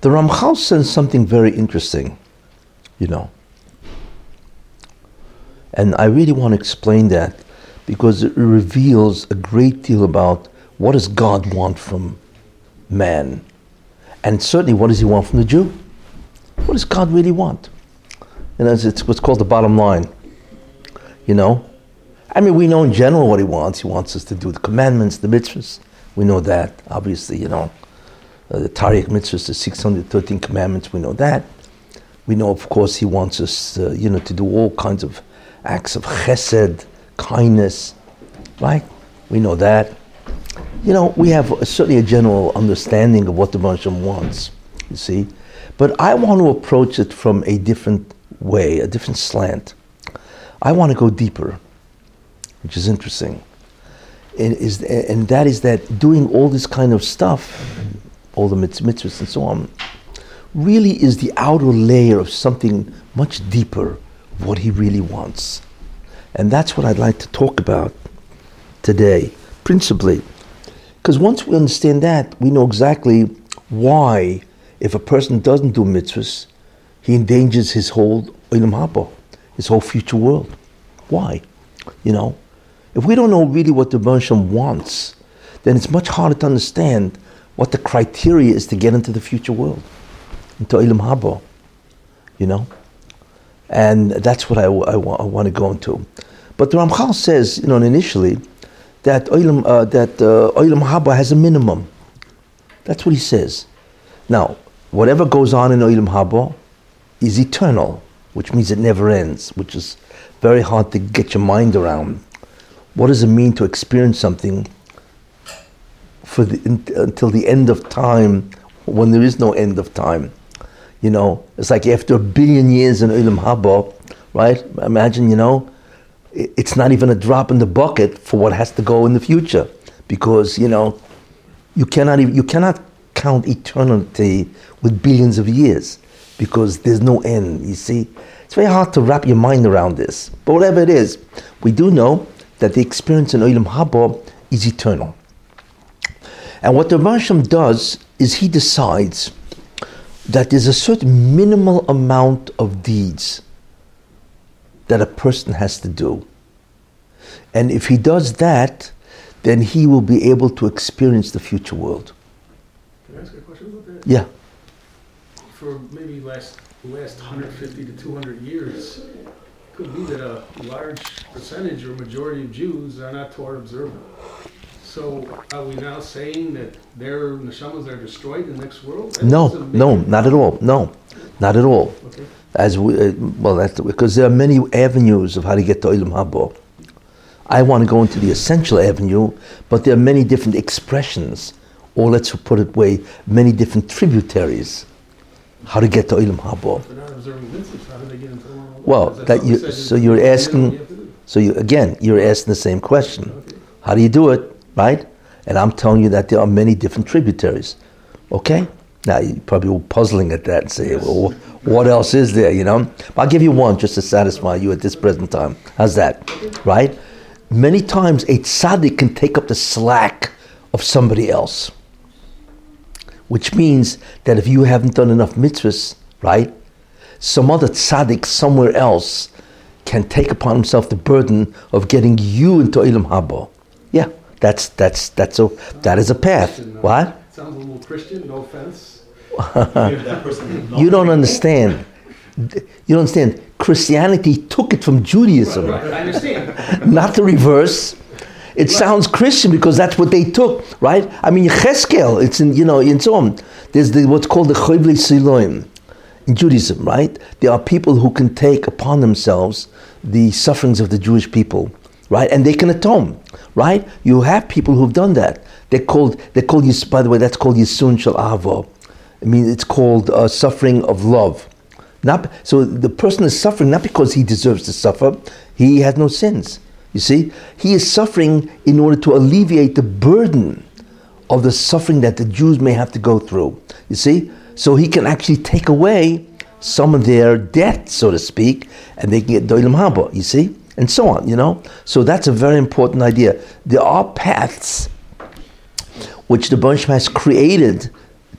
The Ramchal says something very interesting, you know. And I really want to explain that because it reveals a great deal about what does God want from man? And certainly what does he want from the Jew? What does God really want? And as it's what's called the bottom line. You know? I mean, we know in general what he wants. He wants us to do the commandments, the mitzvahs. We know that, obviously, you know. Uh, the Taryag mitzvahs, the 613 commandments, we know that. We know, of course, he wants us, uh, you know, to do all kinds of acts of chesed, kindness, right? We know that. You know, we have a, certainly a general understanding of what the Hashem wants, you see. But I want to approach it from a different way, a different slant. I want to go deeper, which is interesting. And, is, and that is that doing all this kind of stuff, all the mitzvahs and so on, really is the outer layer of something much deeper what he really wants. And that's what I'd like to talk about today, principally. Because once we understand that, we know exactly why, if a person doesn't do mitzvahs, he endangers his whole Olam Haba, his whole future world. Why? You know, if we don't know really what the Bansham wants, then it's much harder to understand what the criteria is to get into the future world, into Olam Haba. You know, and that's what I, I, I want to go into. But the Ramchal says, you know, initially, that Olam, uh, that uh, Olam has a minimum. That's what he says. Now, whatever goes on in Olam Haba is eternal, which means it never ends, which is very hard to get your mind around. What does it mean to experience something for the, until the end of time when there is no end of time? You know, it's like after a billion years in Olam Haba, right? Imagine, you know, it's not even a drop in the bucket for what has to go in the future, because you know, you cannot even, you cannot count eternity with billions of years, because there's no end. You see, it's very hard to wrap your mind around this. But whatever it is, we do know that the experience in Olam Haba is eternal. And what the Rasham does is he decides that there's a certain minimal amount of deeds that a person has to do. And if he does that, then he will be able to experience the future world. Can I ask a question about that? Yeah. For maybe last last 150 to 200 years, it could be that a large percentage or majority of Jews are not Torah observant. So are we now saying that their neshamas are destroyed in the next world? That No, no, not at all. No, not at all. Okay. As we, uh, well, that's because there are many avenues of how to get to Olam Haba. I want to go into the essential avenue, but there are many different expressions, or let's put it way, many different tributaries. How to get to Olam Haba? If they're not observing mitzvahs, how do they get into the world? Well, that you- so you're asking- what you have to do. So you again, you're asking the same question. Okay. How do you do it, right? And I'm telling you that there are many different tributaries. Okay? Now you're probably all puzzling at that and say, well, what else is there, you know? I'll give you one just to satisfy you at this present time. How's that? Right? Many times a tzaddik can take up the slack of somebody else. Which means that if you haven't done enough mitzvahs, right? Some other tzaddik somewhere else can take upon himself the burden of getting you into Olam Haba. Yeah, that's that's that's a that is a path. Christian, uh, What? Sounds a little Christian, no offense. You don't understand. You don't understand. Christianity took it from Judaism, Right, I understand. not the reverse. It sounds Christian because that's what they took, right? I mean, Cheskel, it's in, you know, in so on. There's the, what's called the Chayvli Siloim in Judaism, right? There are people who can take upon themselves the sufferings of the Jewish people, right? And they can atone, right? You have people who've done that. They're called, they're called, by the way, that's called Yisun Shel Avo. I mean, it's called uh, suffering of love. Not, so the person is suffering not because he deserves to suffer, he has no sins. You see? He is suffering in order to alleviate the burden of the suffering that the Jews may have to go through. You see? So he can actually take away some of their debt, so to speak, and they can get Doilam Haba, you see? And so on, you know? So that's a very important idea. There are paths which the Baruch has created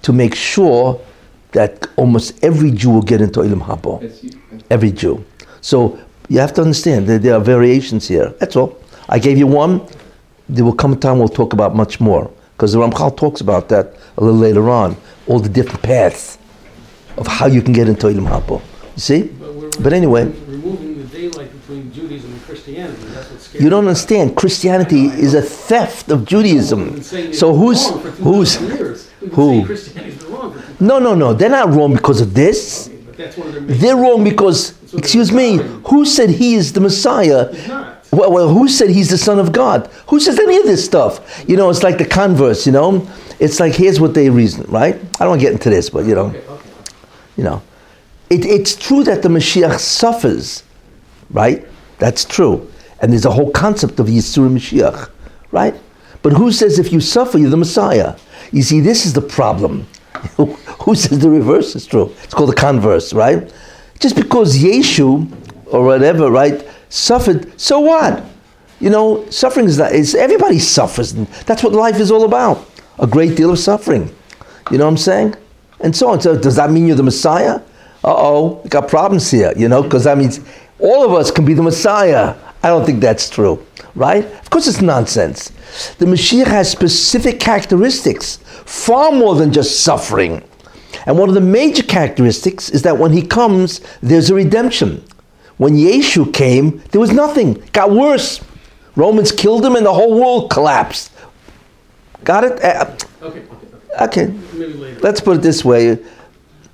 to make sure that almost every Jew will get into Olam Habo. Every Jew. So you have to understand that there are variations here. That's all. I gave you one. There will come a time we'll talk about much more. Because the Ramchal talks about that a little later on. All the different paths of how you can get into Olam Habo. You see? But, But anyway. Removing the daylight between Judaism and Christianity. That's You don't understand. Christianity is a theft of Judaism. So who's who's who? Christianity's been wrong for No, no, no. They're not wrong because of this. but that's one of their. They're wrong because, excuse me, who said he is the Messiah? Well, well, who said he's the Son of God? Who says any of this stuff? You know, it's like the converse, you know? It's like, here's what they reason, right? I don't want to get into this, but, you know, you know. It, it's true that the Mashiach suffers, right? That's true. And there's a whole concept of Yisur Mashiach, right? But who says if you suffer, you're the Messiah? You see, this is the problem. who says the reverse is true? It's called the converse, right? Just because Yeshu or whatever, right, suffered, so what? You know, suffering is not, is, everybody suffers. That's what life is all about. A great deal of suffering. You know what I'm saying? And so on. So does that mean you're the Messiah? Uh oh, got problems here, you know, because that means all of us can be the Messiah. I don't think that's true, right? Of course, it's nonsense. The Mashiach has specific characteristics, far more than just suffering. And one of the major characteristics is that when he comes, there's a redemption. When Yeshu came, there was nothing. It got worse. Romans killed him and the whole world collapsed. Got it? Uh, Okay, okay, okay. Okay. Maybe later. Let's put it this way.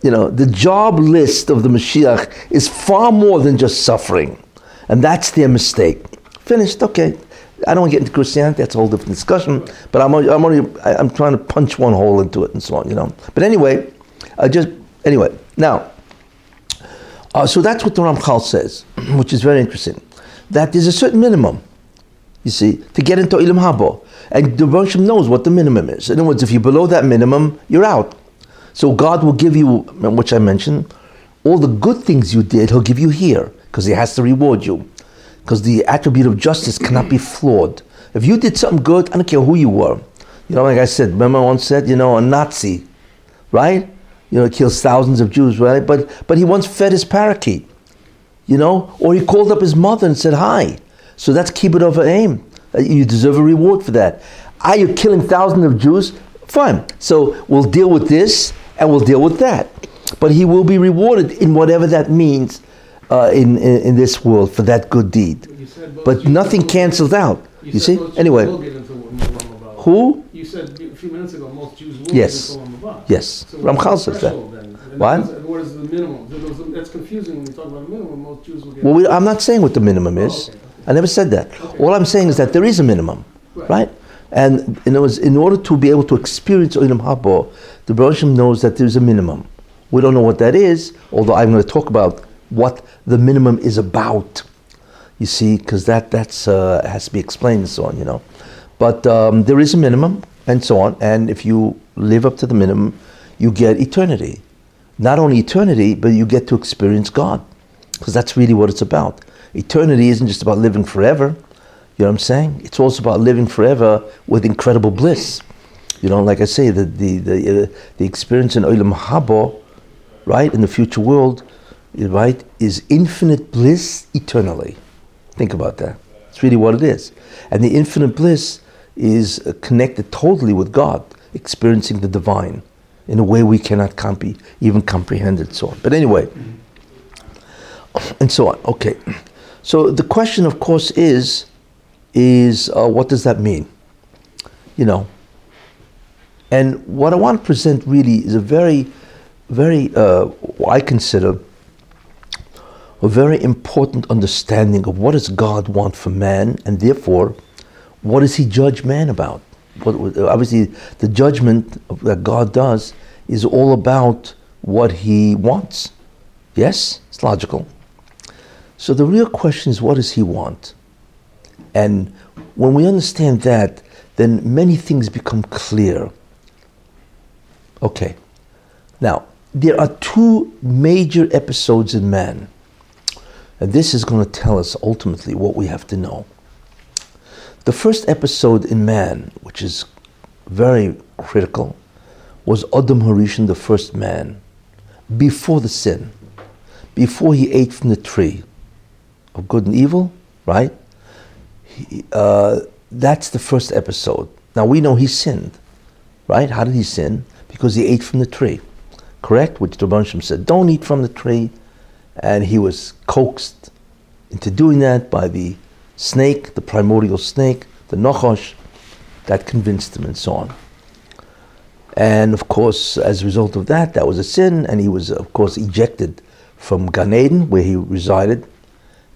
You know, the job list of the Mashiach is far more than just suffering. And that's their mistake. Finished. Okay. I don't want to get into Christianity. That's a whole different discussion. But I'm, I'm only, I'm trying to punch one hole into it and so on, you know. But anyway, I just, anyway, now, uh, so that's what the Ramchal says, which is very interesting. That there's a certain minimum, you see, to get into Olam Habo. And the Roshim knows what the minimum is. In other words, if you're below that minimum, you're out. So God will give you, which I mentioned, all the good things you did, He'll give you here, because He has to reward you. Because the attribute of justice cannot be flawed. If you did something good, I don't care who you were. You know, like I said, remember once said, you know, a Nazi, right? You know, kills thousands of Jews, right? But but he once fed his parakeet, you know, or he called up his mother and said hi. So that's kibbud av v'em. Uh, You deserve a reward for that. Are you killing thousands of Jews? Fine. So we'll deal with this and we'll deal with that. But he will be rewarded in whatever that means uh, in, in in this world for that good deed. You But nothing cancels out. You, said see? Anyway, will get into Olam Haba. who? You said a few minutes ago most Jews will Yes. get into Olam. Yes. So Ramchal says that. then? What? What is the minimum? That's confusing when you talk about minimum. Most Jews will get. Well, we, I'm not saying what the minimum is. okay, okay. I never said that. All I'm saying is that there is a minimum, Right. right? And in, in order to be able to experience Olam Habo, the Baruchim knows that there's a minimum. We don't know what that is, although I'm going to talk about what the minimum is about. You see, because that that's uh, has to be explained and so on, you know. But um, there is a minimum and so on, and if you live up to the minimum, you get eternity. Not only eternity, but you get to experience God, because that's really what it's about. Eternity isn't just about living forever. You know what I'm saying? It's also about living forever with incredible bliss. You know, like I say, the the the, uh, the experience in Olam Habo, right, in the future world, right, is infinite bliss eternally. Think about that. It's really what it is. And the infinite bliss is uh, connected totally with God, experiencing the divine in a way we cannot compre- even comprehend it. So on. But anyway, and so on. Okay. So the question, of course, is, is uh, what does that mean? You know. And what I want to present really is a very, very, uh, I consider a very important understanding of what does God want for man, and therefore, what does He judge man about? What, obviously, the judgment that God does is all about what He wants. Yes, it's logical. So the real question is, what does He want? And when we understand that, then many things become clear. Okay. Now, there are two major episodes in man. And this is going to tell us ultimately what we have to know. The first episode in man, which is very critical, was Adam Harishon, the first man. before the sin, before he ate from the tree of good and evil, right? Uh, that's the first episode. Now we know he sinned, right? How did he sin? Because he ate from the tree, correct? Which the Bansham said, don't eat from the tree. And he was coaxed into doing that by the snake, the primordial snake, the Nachash, that convinced him and so on. And of course, as a result of that, that was a sin, and he was, of course, ejected from Gan Eden, where he resided,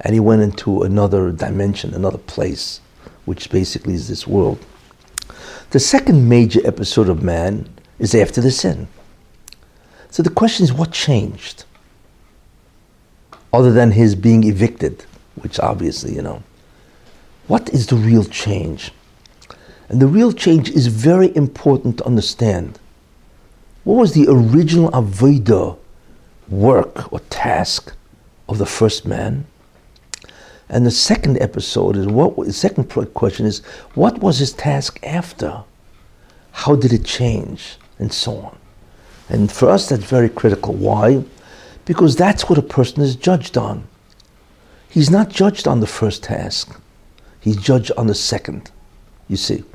and he went into another dimension, another place, which basically is this world. The second major episode of man is after the sin. So the question is, what changed? Other than his being evicted, which obviously, you know. What is the real change? And the real change is very important to understand. What was the original Avodah work or task of the first man? And the second episode is what the second question is what was his task after? How did it change? And so on. And for us that's very critical. Why? Because that's what a person is judged on. He's not judged on the first task. He's judged on the second, you see.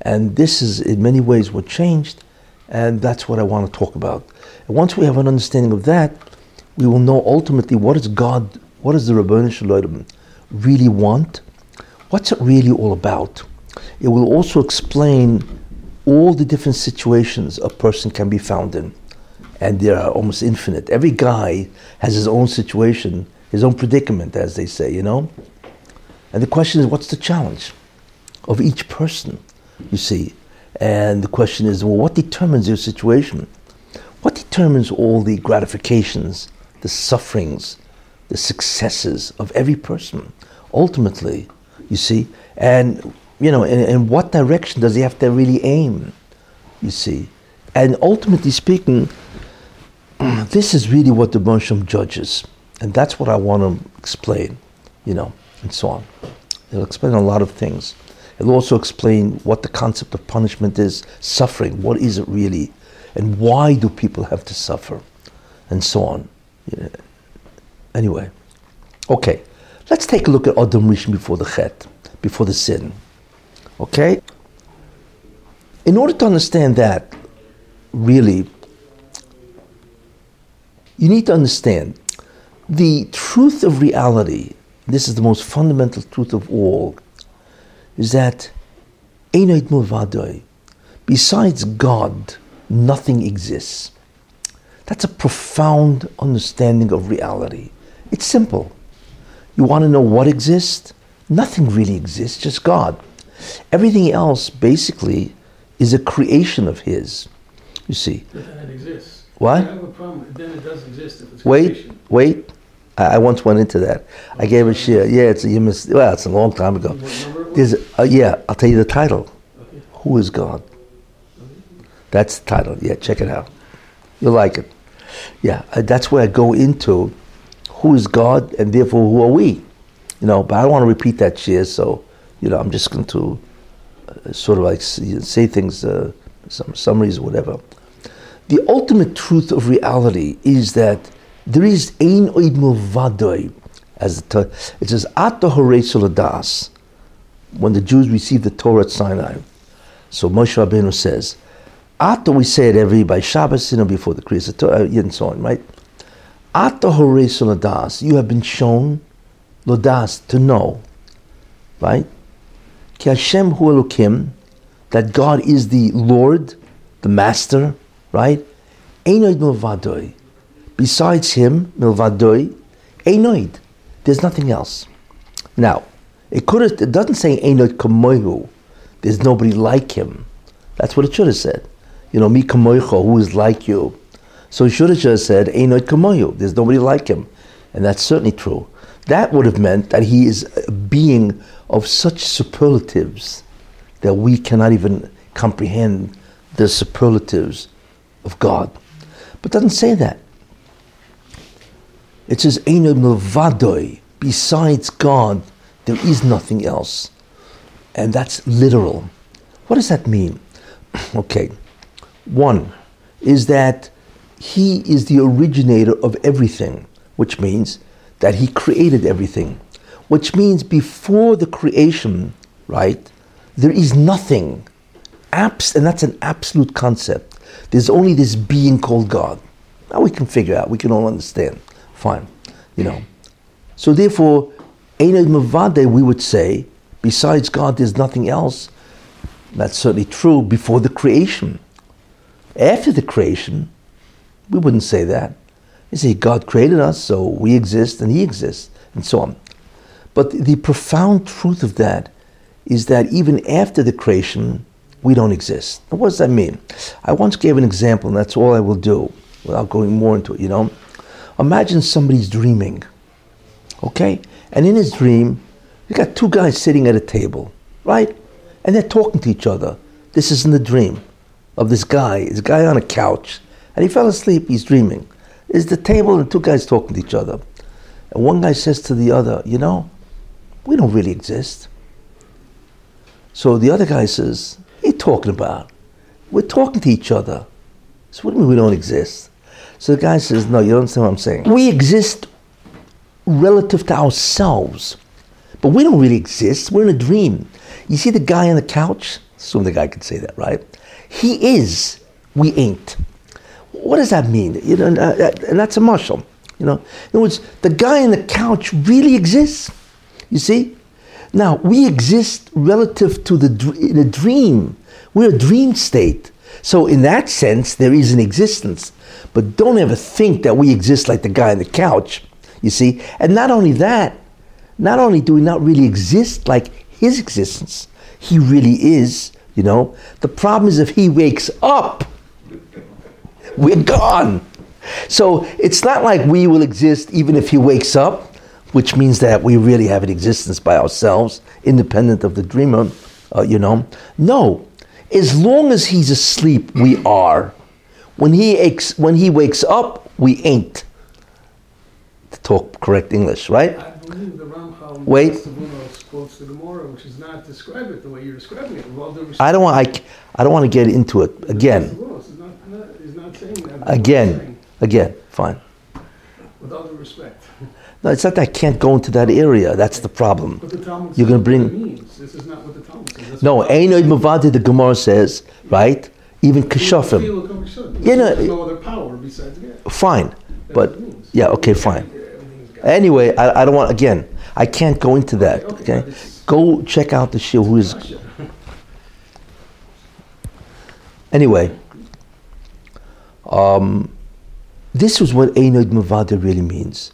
And this is in many ways what changed, and that's what I want to talk about. And once we have an understanding of that, we will know ultimately what is God, what is the Rabban Shalom really want? What's it really all about? It will also explain all the different situations a person can be found in. And they are almost infinite. Every guy has his own situation, his own predicament, as they say, you know? And the question is, what's the challenge of each person, you see? And the question is, well, what determines your situation? What determines all the gratifications, the sufferings, the successes of every person? Ultimately, you see, and you know, in, in what direction does he have to really aim? You see, and ultimately speaking, this is really what the Bonsham judges, and that's what I want to explain, you know, and so on. It'll explain a lot of things. It'll also explain what the concept of punishment is, suffering, what is it really, and why do people have to suffer, and so on. Yeah. Anyway, okay. Let's take a look at Adam Rishon before the Chet, before the sin. Okay? In order to understand that, really, you need to understand the truth of reality. This is the most fundamental truth of all, is that besides God, nothing exists. That's a profound understanding of reality. It's simple. You want to know what exists? Nothing really exists, just God. Everything else basically is a creation of His. You see. But then it exists. What? I have a problem. Then it does exist if it's Wait, creation. wait. I, I once went into that. I gave a share. Yeah, it's a you missed, well, it's a long time ago. What number it was? There's, a, uh, yeah, I'll tell you the title. Okay. Who is God? That's the title. Yeah, check it out. You'll like it. Yeah, uh, that's where I go into who is God and therefore who are we. You know, but I don't want to repeat that share, so you know, I'm just going to uh, sort of like say, things, uh, some summaries or whatever. The ultimate truth of reality is that there is ein oid milvadoi, as the, it says, Ata das, when the Jews received the Torah at Sinai. So Moshe Rabbeinu says, after we say it every by Shabbos, you know, before the Kriyas Torah, and so on, right? Ata das, you have been shown lodas to know, right? Ki Hashem hu Elokim, that God is the Lord, the Master, right? Einoid milvadoi. Besides Him, milvadoi, einoid. There's nothing else. Now, it could have, it doesn't say einoid kamoihu. There's nobody like Him. That's what it should have said. You know, mi kamoicho, who is like you. So just said einoid kamoihu. There's nobody like Him. And that's certainly true. That would have meant that He is a being of such superlatives that we cannot even comprehend the superlatives of God. But doesn't say that. It says, Eino milvadoi, besides God, there is nothing else. And that's literal. What does that mean? okay. One is that he is the originator of everything, which means that he created everything. Which means before the creation, right, there is nothing. Abs- and that's an absolute concept. There's only this being called God. Now we can figure out, we can all understand. Fine. You know. So therefore, Einod Mavade, we would say, besides God, there's nothing else. That's certainly true before the creation. After the creation, we wouldn't say that. You say God created us, so we exist and He exists, and so on. But the profound truth of that is that even after the creation, we don't exist. Now, what does that mean? I once gave an example, and that's all I will do without going more into it, you know. Imagine somebody's dreaming, okay? And in his dream, you got two guys sitting at a table, right? And they're talking to each other. This is in the dream of this guy, this guy on a couch, and he fell asleep, he's dreaming. Is the table and two guys talking to each other. And one guy says to the other, You know, we don't really exist. So the other guy says, What are you talking about? We're talking to each other. So what do you mean we don't exist? So the guy says, No, you don't understand what I'm saying. We exist relative to ourselves. But we don't really exist. We're in a dream. You see the guy on the couch? Assume the guy could say that, right? He is. We ain't. What does that mean? You know, and, uh, and that's a marshal. You know, in other words, the guy on the couch really exists. You see? Now we exist relative to the in a dream. We're a dream state. So in that sense, there is an existence. But don't ever think that we exist like the guy on the couch. You see? And not only that, not only do we not really exist like his existence, he really is, you know. The problem is if he wakes up, we're gone. So it's not like we will exist even if he wakes up, which means that we really have an existence by ourselves, independent of the dreamer, uh, you know. No, as long as he's asleep, we are. When he, ex- when he wakes up, we ain't. To talk correct English, right? I believe the Ramchal Wait. Quotes the Gemara, which does not describe it the way you're describing it. With all due respect, I don't want. I, I don't want to get into it again. Daas Tevunos is not, not, is not saying that. Again, again. Fine. With all due respect. No, it's not that I can't go into that area. That's the problem. But the Talmud You're gonna bring- This is not what the Talmud says. That's No, Einoid Mavadi, the Gemara says, right? Even a. Yeah, no, no other power besides God. Fine. That's But, what it means. yeah, okay, fine. Anyway, I, I don't want, again, I can't go into that, Okay, okay? Go check out the shir who is, anyway. Um, this is what Einoid Mavadi really means.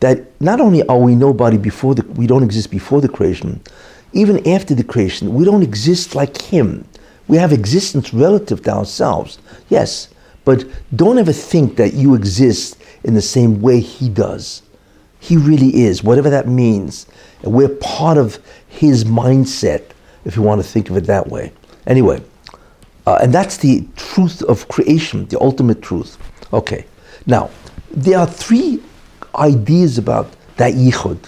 That not only are we nobody before the, we don't exist before the creation, even after the creation, we don't exist like him. We have existence relative to ourselves, yes, but don't ever think that you exist in the same way he does. He really is, whatever that means. And we're part of his mindset, if you want to think of it that way. Anyway, uh, and that's the truth of creation, the ultimate truth. Okay, now, there are three ideas about that yichud.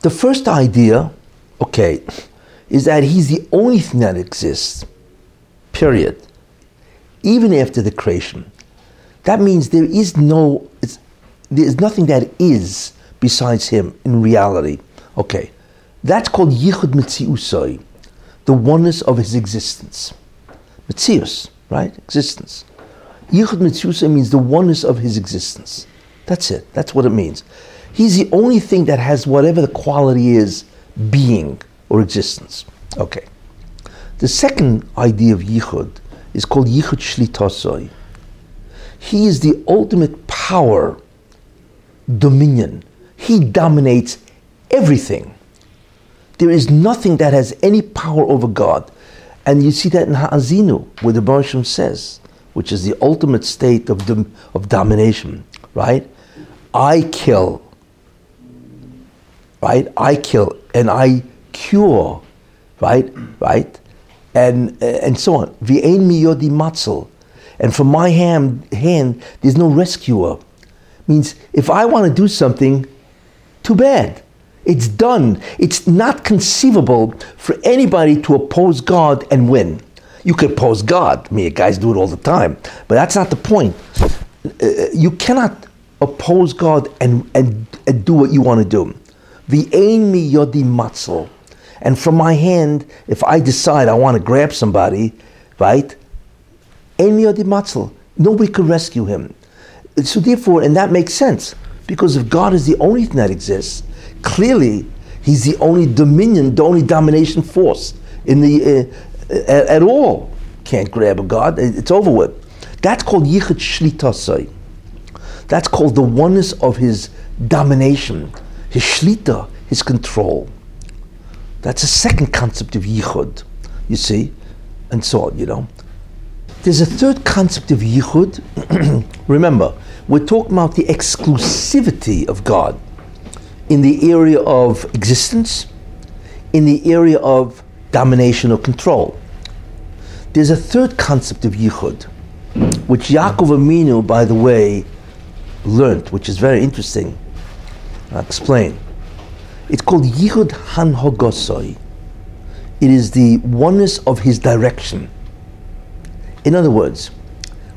The first idea, okay, is that he's the only thing that exists, period, even after the creation. That means there is no, there is nothing that is besides him in reality. Okay, that's called yichud mitziusoi, the oneness of his existence. Mitzius, right? Existence. Yichud mitziusoi means the oneness of his existence. That's it. That's what it means. He's the only thing that has whatever the quality is, being or existence. Okay. The second idea of yichud is called yichud shlitasoi. He is the ultimate power, dominion. He dominates everything. There is nothing that has any power over God. And you see that in Ha'azinu, where the Baruch says, which is the ultimate state of, dom- of domination, right? I kill, right? I kill and I cure, right? Right? And, and so on. V'ein mi yodi matzel. And from my hand, hand, there's no rescuer. Means if I want to do something, too bad. It's done. It's not conceivable for anybody to oppose God and win. You could oppose God. I mean, guys do it all the time. But that's not the point. Uh, you cannot oppose God and, and, and do what you want to do. The ain mi yodi matzel. And from my hand, if I decide I want to grab somebody, right? Ain mi yodi matzel. Nobody could rescue him. So therefore, and that makes sense. Because if God is the only thing that exists, clearly He's the only dominion, the only domination force in the uh, at, at, all. Can't grab a God. It's over with. That's called yichud shlitasai. That's called the oneness of His domination, His shlita, His control. That's a second concept of yichud. You see, and so on. You know. There's a third concept of yichud. Remember, we're talking about the exclusivity of God in the area of existence, in the area of domination or control. There's a third concept of yichud, which Yaakov Avinu, by the way, learned, which is very interesting. I'll explain. It's called yichud hanhogosoi. It is the oneness of his direction. In other words,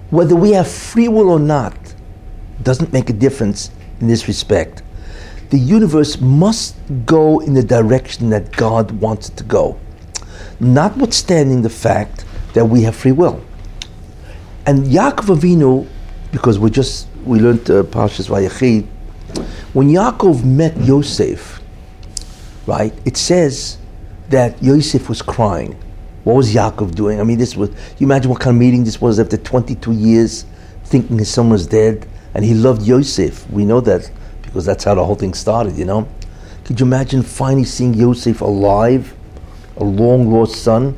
whether we have free will or not doesn't make a difference in this respect the universe must go in the direction that God wants it to go, notwithstanding the fact that we have free will. And Yaakov Avinu, because we just we learned uh, Parshas Vayachid, when Yaakov met Yosef, right? It says that Yosef was crying. What was Yaakov doing? I mean, this was. You imagine what kind of meeting this was after 22 years, thinking his son was dead, and he loved Yosef. We know that because that's how the whole thing started, you know. Could you imagine finally seeing Yosef alive, a long lost son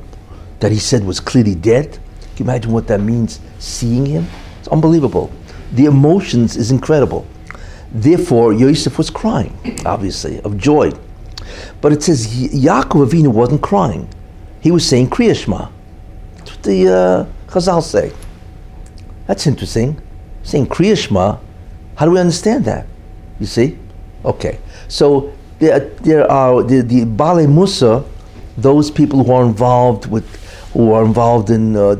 that he said was clearly dead? Can you imagine what that means, seeing him? It's unbelievable. The emotions is incredible. Therefore, Yosef was crying, obviously, of joy. But it says Yaakov Avinu wasn't crying. He was saying Kriyashma. That's what the uh, Chazal say. That's interesting. Saying Kriyashma, how do we understand that? You see? Okay. So there, there are the, the Baalei Mussar, those people who are involved with, who are involved in uh,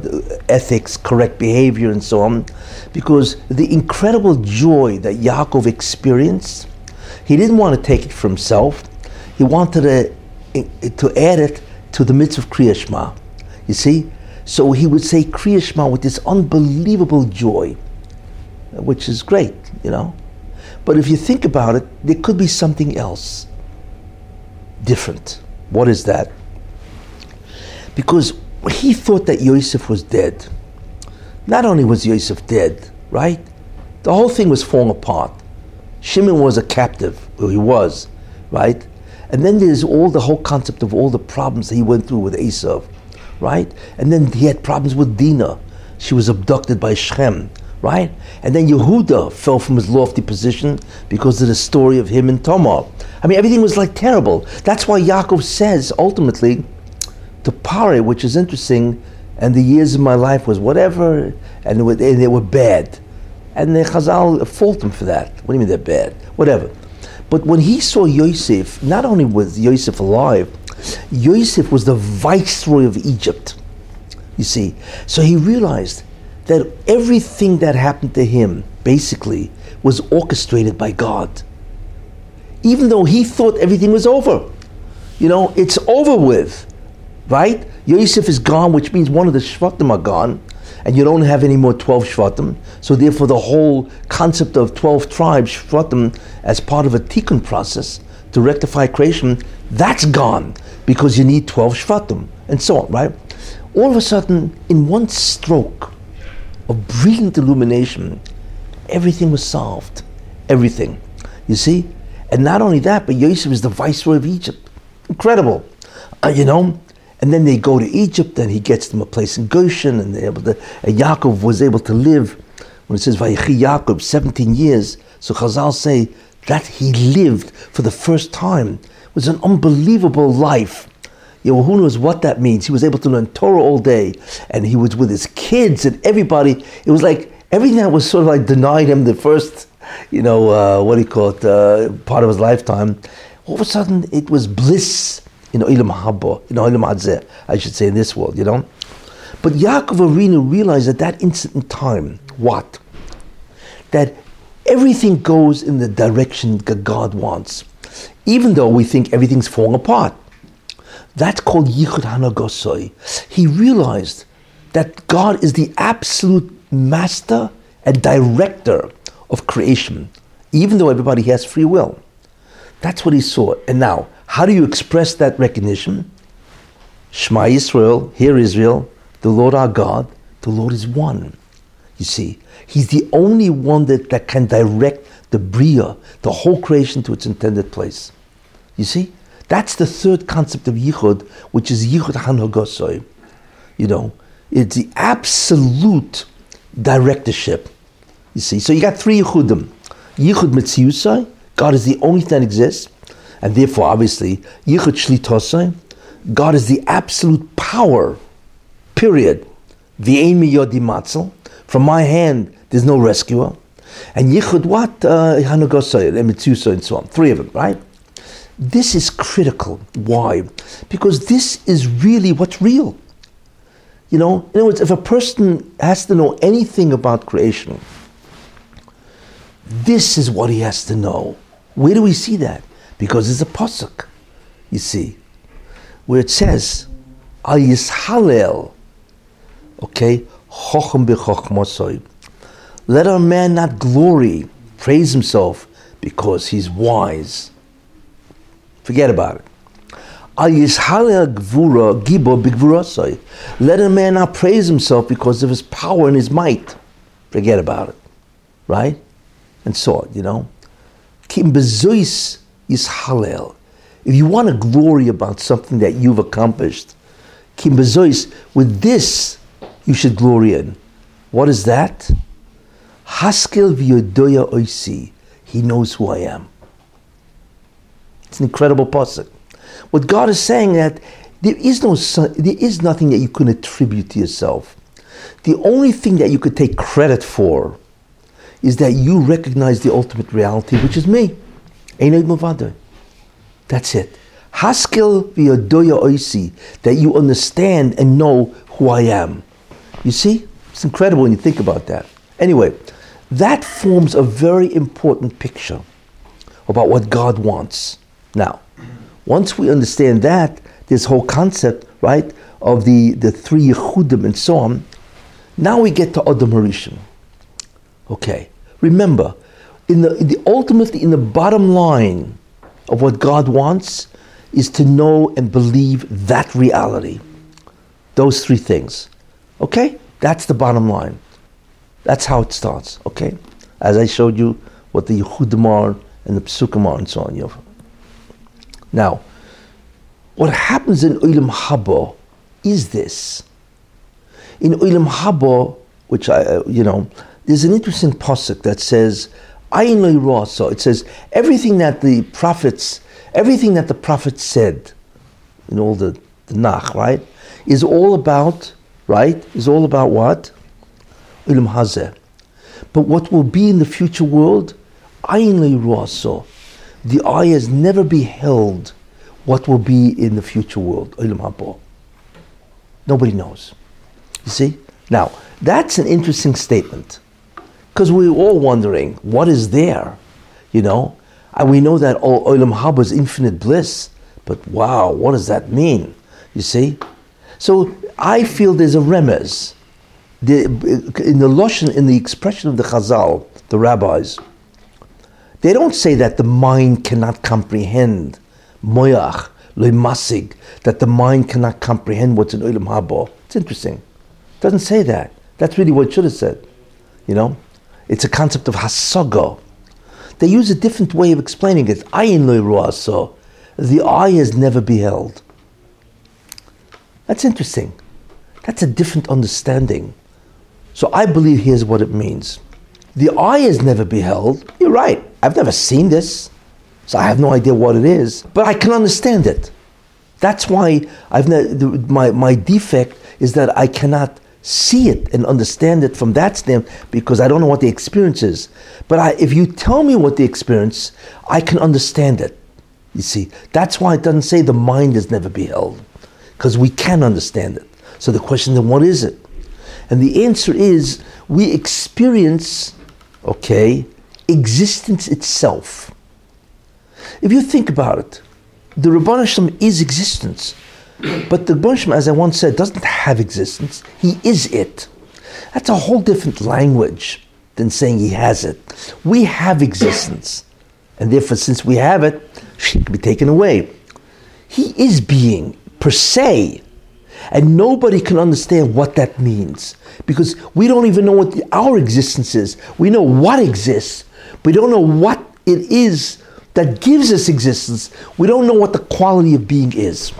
ethics, correct behavior, and so on, because the incredible joy that Yaakov experienced, he didn't want to take it for himself. He wanted to, to add it to the midst of Kriyashma. You see? So he would say Kriyashma with this unbelievable joy, which is great, you know. But if you think about it, there could be something else different. What is that? Because he thought that Yosef was dead. Not only was Yosef dead, right? The whole thing was falling apart. Shimon was a captive, well, he was, right? And then there's all the whole concept of all the problems that he went through with Esav, right? And then he had problems with Dinah. She was abducted by Shechem right? And then Yehuda fell from his lofty position because of the story of him and Tamar. I mean, everything was like terrible. That's why Yaakov says ultimately to Paroh, which is interesting, and the years of my life was whatever, and they were, and they were bad. And the Chazal fault him for that. What do you mean they're bad? Whatever. But when he saw Yosef, not only was Yosef alive, Yosef was the viceroy of Egypt. You see, so he realized that everything that happened to him basically was orchestrated by God. Even though he thought everything was over. You know, it's over with, right? Yosef is gone, which means one of the Shvatim are gone, and you don't have any more 12 Shvatim. So, therefore, the whole concept of 12 tribes, Shvatim, as part of a tikkun process to rectify creation, that's gone because you need 12 Shvatim, and so on, right? All of a sudden, in one stroke, of brilliant illumination, everything was solved. Everything. You see? And not only that, but Yosef is the viceroy of Egypt. Incredible. Uh, you know? And then they go to Egypt and he gets them a place in Goshen and they're able to, and Yaakov was able to live, when it says Vayechi Yaakov, 17 years. So Chazal say that he lived for the first time it was an unbelievable life you know, who knows what that means? He was able to learn Torah all day, and he was with his kids and everybody. It was like everything that was sort of like denied him the first, you know, uh, what do you call it, uh, part of his lifetime. All of a sudden, it was bliss in Olam Haba, in Olam Hazeh, I should say, in this world, you know. But Yaakov Avinu realized at that instant in time, what? That everything goes in the direction that God wants, even though we think everything's falling apart. That's called Yichud Hanhagosoi. He realized that God is the absolute master and director of creation, even though everybody has free will. That's what he saw. And now, how do you express that recognition? Shema Israel, hear Israel, the Lord our God, the Lord is one. You see, He's the only one that, that can direct the Bria, the whole creation to its intended place. You see? That's the third concept of Yichud, which is Yichud Hanhagosoi. You know, it's the absolute directorship. You see, so you got three Yichudim. Yichud Metziusai, God is the only thing that exists, and therefore, obviously, Yichud Shlitosai, God is the absolute power, period. V'ein miyodi matzel, from my hand there's no rescuer. And Yichud what? Uh, and so on. Three of them, right? This is critical. Why? Because this is really what's real. You know, in other words, if a person has to know anything about creation, this is what he has to know. Where do we see that? Because it's a pasuk, you see, where it says, "Al yishalel," okay, chochem b'chochmosoi. Let a man not glory, praise himself, because he's wise. Forget about it. Let a man not praise himself because of his power and his might. Forget about it, right? And so on, you know. If you want to glory about something that you've accomplished, with this you should glory in. What is that? Haskel v'yodoya oisi. He knows who I am. It's an incredible pasuk. What God is saying that there is no there is nothing that you can attribute to yourself. The only thing that you could take credit for is that you recognize the ultimate reality, which is me. That's it. Haskel v'yadoya oisi, that you understand and know who I am. You see? It's incredible when you think about that. Anyway, that forms a very important picture about what God wants. Now, once we understand that, this whole concept, right, of the, the three Yichudim and so on, now we get to Adam Harishon. Okay, remember, in the, in the ultimately in the bottom line of what God wants is to know and believe that reality. Those three things. Okay? That's the bottom line. That's how it starts. Okay? As I showed you what the Yichudim are and the Psukim are and so on. You know. Now, what happens in Olam Haba is this. In Olam Haba, which I, uh, you know, there's an interesting pasuk that says, "Ayin So it says everything that the prophets, everything that the prophets said, in all the, the Nach, right, is all about, right, is all about what? Olam Hazeh. But what will be in the future world, Ayin So the eye has never beheld what will be in the future world. Nobody knows. You see? Now, that's an interesting statement. Because we're all wondering, what is there? You know? And we know that Olam Haba is infinite bliss. But wow, what does that mean? You see? So I feel there's a remez. The, in the Loshen, in the expression of the Chazal, the rabbis, they don't say that the mind cannot comprehend moyach, lemasig, that the mind cannot comprehend what's in Olam Haba. It's interesting. It doesn't say that. That's really what it should have said. You know? It's a concept of hasaga. They use a different way of explaining it. Ayin lo The eye has never beheld. That's interesting. That's a different understanding. So I believe here's what it means. The eye has never beheld. You're right. I've never seen this, so I have no idea what it is, but I can understand it. That's why I've ne- my, my defect is that I cannot see it and understand it from that standpoint because I don't know what the experience is. But I, if you tell me what the experience, I can understand it. You see, that's why it doesn't say the mind has never beheld, because we can understand it. So the question then, what is it? And the answer is we experience, okay, existence itself. If you think about it, the Rabban Hashem is existence. But the Rabban as I once said, doesn't have existence. He is it. That's a whole different language than saying he has it. We have existence. And therefore, since we have it, she can be taken away. He is being per se. And nobody can understand what that means because we don't even know what the, our existence is. We know what exists, we don't know what it is that gives us existence. We don't know what the quality of being is.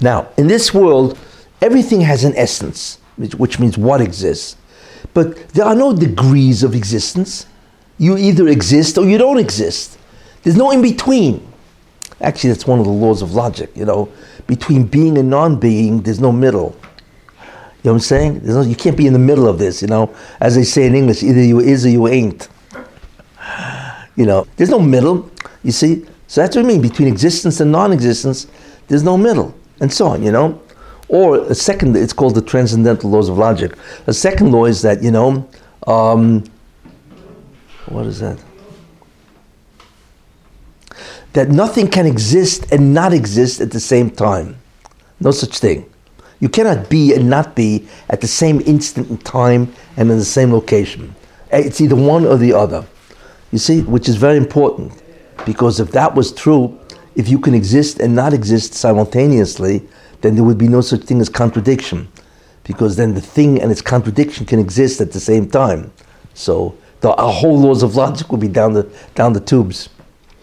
Now, in this world, everything has an essence, which means what exists. But there are no degrees of existence. You either exist or you don't exist. There's no in between. Actually, that's one of the laws of logic, you know. Between being and non being, there's no middle. You know what I'm saying? No, you can't be in the middle of this, you know. As they say in English, either you is or you ain't. You know, there's no middle, you see. So that's what I mean. Between existence and non existence, there's no middle, and so on, you know. Or a second, it's called the transcendental laws of logic. A second law is that, you know, um, what is that? That nothing can exist and not exist at the same time. No such thing. You cannot be and not be at the same instant in time and in the same location. Eh, it's either one or the other. You see, which is very important. Because if that was true, if you can exist and not exist simultaneously, then there would be no such thing as contradiction. Because then the thing and its contradiction can exist at the same time. So the, our whole laws of logic would be down the, down the tubes.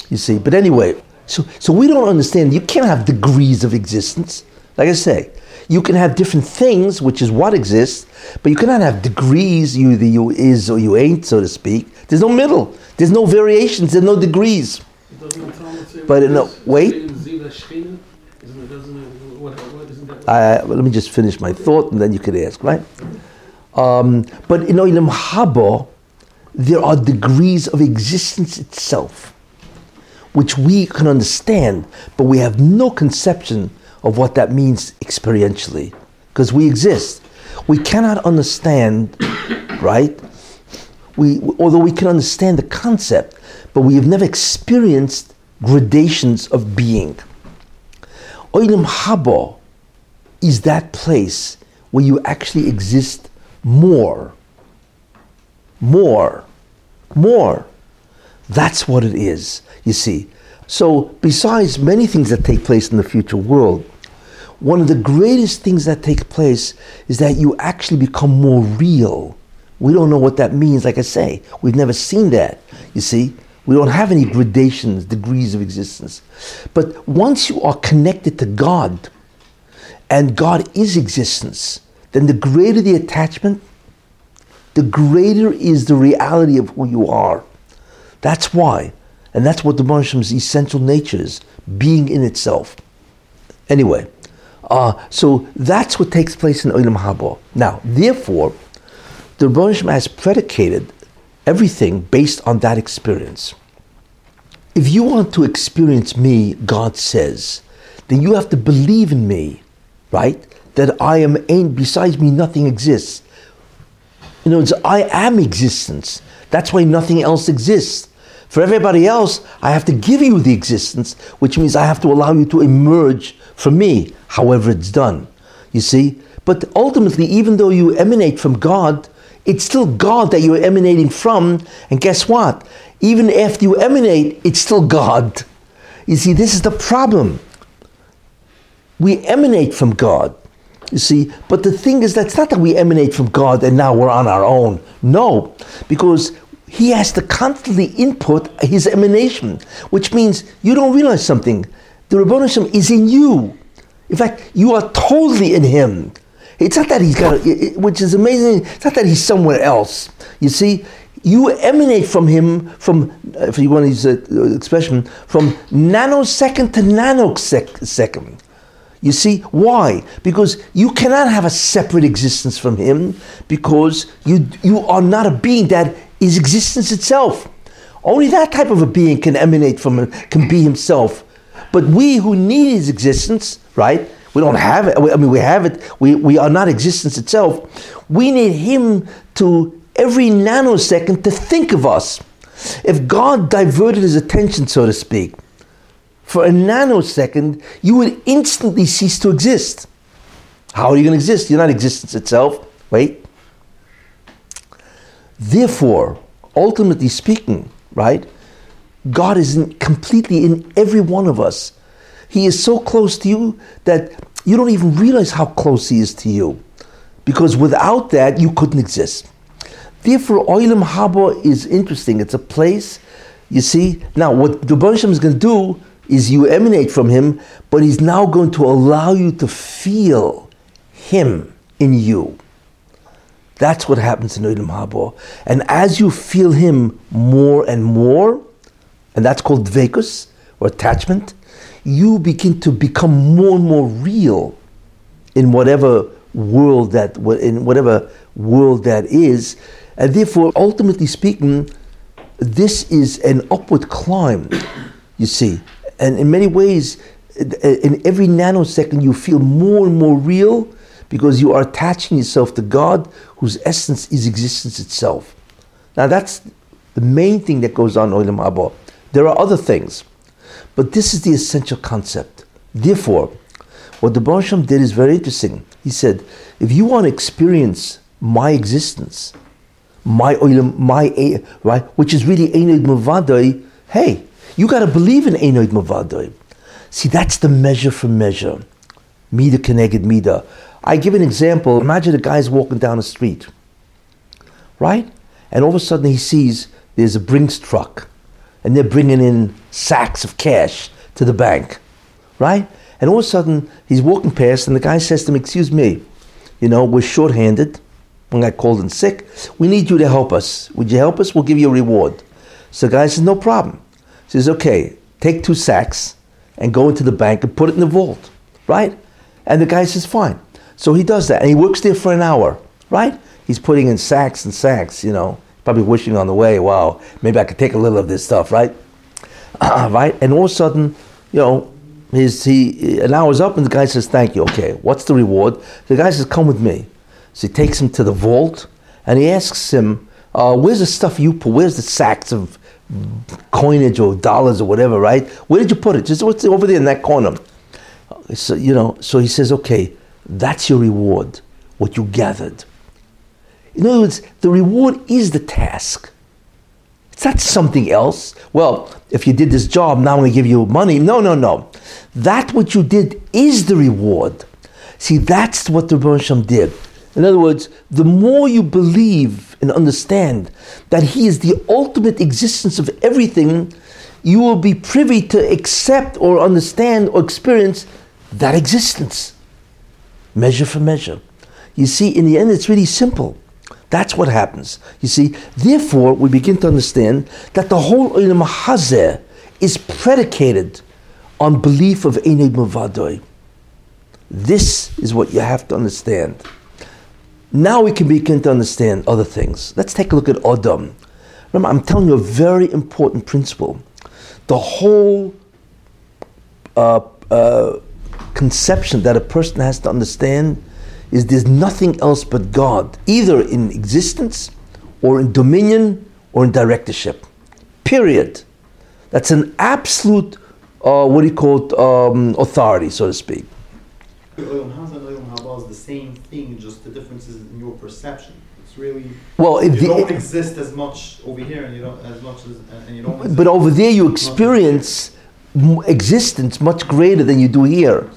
You see, but anyway, so, so we don't understand. You can't have degrees of existence. Like I say, you can have different things, which is what exists, but you cannot have degrees. You either you is or you ain't, so to speak. There's no middle. There's no variations. There's no degrees. But no, wait. I, let me just finish my thought, and then you could ask, right? Um, but in Olam Haba, there are degrees of existence itself, which we can understand, but we have no conception of what that means experientially, because we exist. We cannot understand, right? We, although we can understand the concept, but we have never experienced gradations of being. Olam Haba is that place where you actually exist more. More. More. That's what it is, you see. So, besides many things that take place in the future world, one of the greatest things that take place is that you actually become more real. We don't know what that means, like I say. We've never seen that, you see. We don't have any gradations, degrees of existence. But once you are connected to God, and God is existence, then the greater the attachment, the greater is the reality of who you are. That's why and that's what the Banshem's essential nature is, being in itself. Anyway, uh, so that's what takes place in Olam Haba. Now, therefore, the Banshem has predicated everything based on that experience. If you want to experience me, God says, then you have to believe in me, right? That I am, ain't, besides me, nothing exists. In other words, I am existence. That's why nothing else exists. For everybody else, I have to give you the existence, which means I have to allow you to emerge from me, however it's done. You see? But ultimately, even though you emanate from God, it's still God that you're emanating from. And guess what? Even after you emanate, it's still God. You see, this is the problem. We emanate from God. You see, but the thing is, that's not that we emanate from God and now we're on our own. No, because he has to constantly input his emanation, which means you don't realize something. The Rabboni is in you. In fact, you are totally in him. It's not that he's got, which is amazing. It's not that he's somewhere else. You see, you emanate from him from, uh, if you want to use the uh, expression, from nanosecond to nanosecond. You see, why? Because you cannot have a separate existence from him because you, you are not a being that is existence itself. Only that type of a being can emanate from him, can be himself. But we who need his existence, right? We don't have it. I mean, we have it. We, we are not existence itself. We need Him to, every nanosecond, to think of us. If God diverted His attention, so to speak, for a nanosecond, you would instantly cease to exist. How are you going to exist? You're not existence itself. Wait. Therefore, ultimately speaking, right, God is in, completely in every one of us. He is so close to you that you don't even realize how close He is to you. Because without that, you couldn't exist. Therefore, Oilam Haba is interesting. It's a place, you see. Now, what the is going to do is you emanate from Him, but He's now going to allow you to feel Him in you. That's what happens in Olam Haba. And as you feel Him more and more, and that's called dvekus, or attachment, you begin to become more and more real in whatever world that in whatever world that is, and therefore, ultimately speaking, this is an upward climb. You see, and in many ways, in every nanosecond, you feel more and more real because you are attaching yourself to God, whose essence is existence itself. Now, that's the main thing that goes on in Haba. There are other things. But this is the essential concept. Therefore, what the Baruch did is very interesting. He said, if you want to experience my existence, my oilam, my right, which is really Einoid Mavadai, hey, you got to believe in Einoid Mavadai. See, that's the measure for measure. Mida keneged mida. I give an example. Imagine a guy's walking down the street, right? And all of a sudden he sees there's a Brinks truck and they're bringing in sacks of cash to the bank, right? And all of a sudden, he's walking past, and the guy says to him, Excuse me, you know, we're short-handed. When I called in sick, we need you to help us. Would you help us? We'll give you a reward. So the guy says, No problem. He says, Okay, take two sacks and go into the bank and put it in the vault, right? And the guy says, Fine. So he does that, and he works there for an hour, right? He's putting in sacks and sacks, you know probably wishing on the way, wow, maybe I could take a little of this stuff, right? right? And all of a sudden, you know, his, he, an hour's up and the guy says, thank you, okay, what's the reward? The guy says, come with me. So he takes him to the vault and he asks him, uh, where's the stuff you put? Where's the sacks of coinage or dollars or whatever, right? Where did you put it? Just what's over there in that corner. So, you know, so he says, okay, that's your reward, what you gathered. In other words, the reward is the task. It's not something else. Well, if you did this job, now I'm going to give you money. No, no, no. That what you did is the reward. See, that's what the Rebbe did. In other words, the more you believe and understand that He is the ultimate existence of everything, you will be privy to accept or understand or experience that existence. Measure for measure. You see, in the end, it's really simple. That's what happens. You see, therefore, we begin to understand that the whole Olam Hazeh is predicated on belief of Enid Mavadoy. This is what you have to understand. Now we can begin to understand other things. Let's take a look at Adam. Remember, I'm telling you a very important principle. The whole uh, uh, conception that a person has to understand is there's nothing else but God, either in existence or in dominion or in directorship. Period. That's an absolute, uh, what do you call it, um, authority, so to speak. Olam is the same thing, just the differences in your perception. It's really well. You the, don't exist as much over here, and you don't as much as and you don't. But over there, you experience existence much greater than you do here.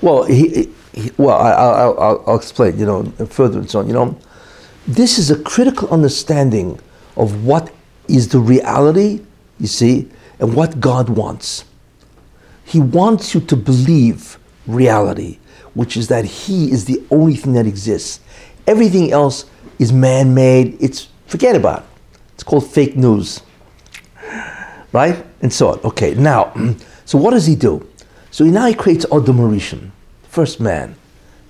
Well, he, well, I, will I'll explain, you know, further and so on. You know, this is a critical understanding of what is the reality, you see, and what God wants. He wants you to believe reality, which is that He is the only thing that exists. Everything else is man made. It's, forget about it. It's called fake news. Right? And so on. Okay, now, so what does He do? So now He creates Adam Rishon first man,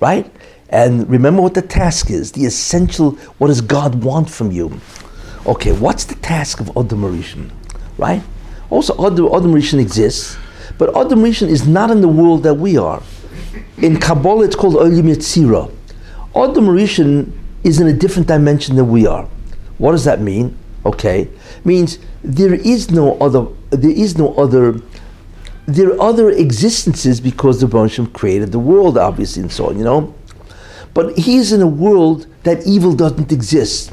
right? And remember what the task is, the essential, what does God want from you? Okay, what's the task of Adam Rishon, right? Also, Adam, Adam Rishon exists, but Adam Rishon is not in the world that we are. in Kabbalah it's called Olam Yetzirah. Adam Rishon is in a different dimension than we are. What does that mean? Okay, means there is no other. There is no other. There are other existences because the Banshim created the world, obviously, and so on. You know, but he is in a world that evil doesn't exist.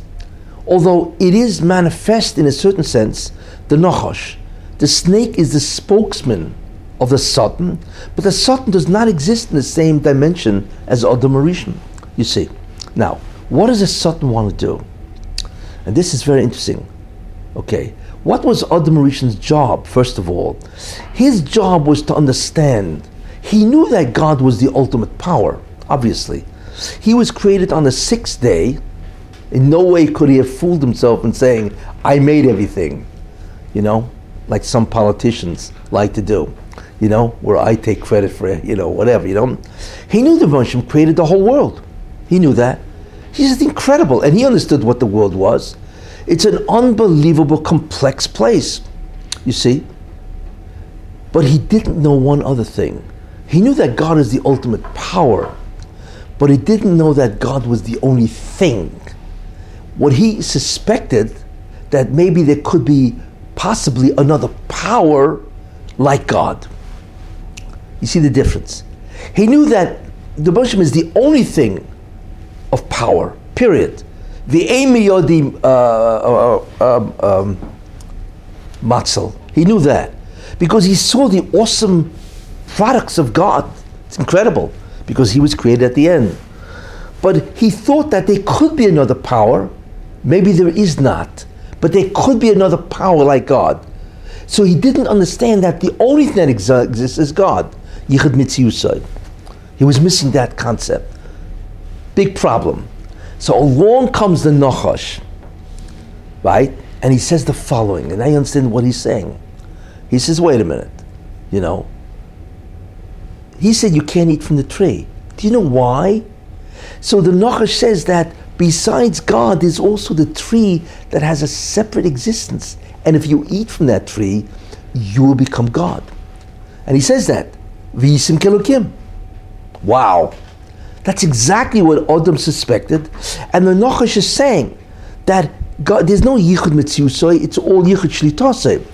Although it is manifest in a certain sense, the Nachash, the snake is the spokesman of the Satan, but the Satan does not exist in the same dimension as Adam Rishon. You see. Now, what does the Satan want to do? And this is very interesting. Okay, what was Adam Rishon's job, first of all? His job was to understand. He knew that God was the ultimate power, obviously. He was created on the sixth day. In no way could he have fooled himself in saying, I made everything. You know, like some politicians like to do. You know, where I take credit for, you know, whatever, you know. He knew the Moshe created the whole world. He knew that. He's just incredible. And he understood what the world was. It's an unbelievable, complex place, you see. But he didn't know one other thing. He knew that God is the ultimate power, but he didn't know that God was the only thing. What he suspected that maybe there could be possibly another power like God. You see the difference? He knew that the Moshe is the only thing of power, period. The Amy Yodim uh, uh, uh, um, um, Matzel. He knew that because he saw the awesome products of God. It's incredible because he was created at the end. But he thought that there could be another power. Maybe there is not, but there could be another power like God. So he didn't understand that the only thing that exists is God. Yichud Mitziyusai. He was missing that concept. Big problem. So along comes the Nachash, right? And he says the following, and I understand what he's saying. He says, wait a minute, you know. He said you can't eat from the tree. Do you know why? So the Nachash says that besides God, there's also the tree that has a separate existence. And if you eat from that tree, you will become God. And he says that. Wow. That's exactly what Adam suspected. And the Nachash is saying that God, there's no Yichud Mitziyusoi, it's all Yichud Shlitosei.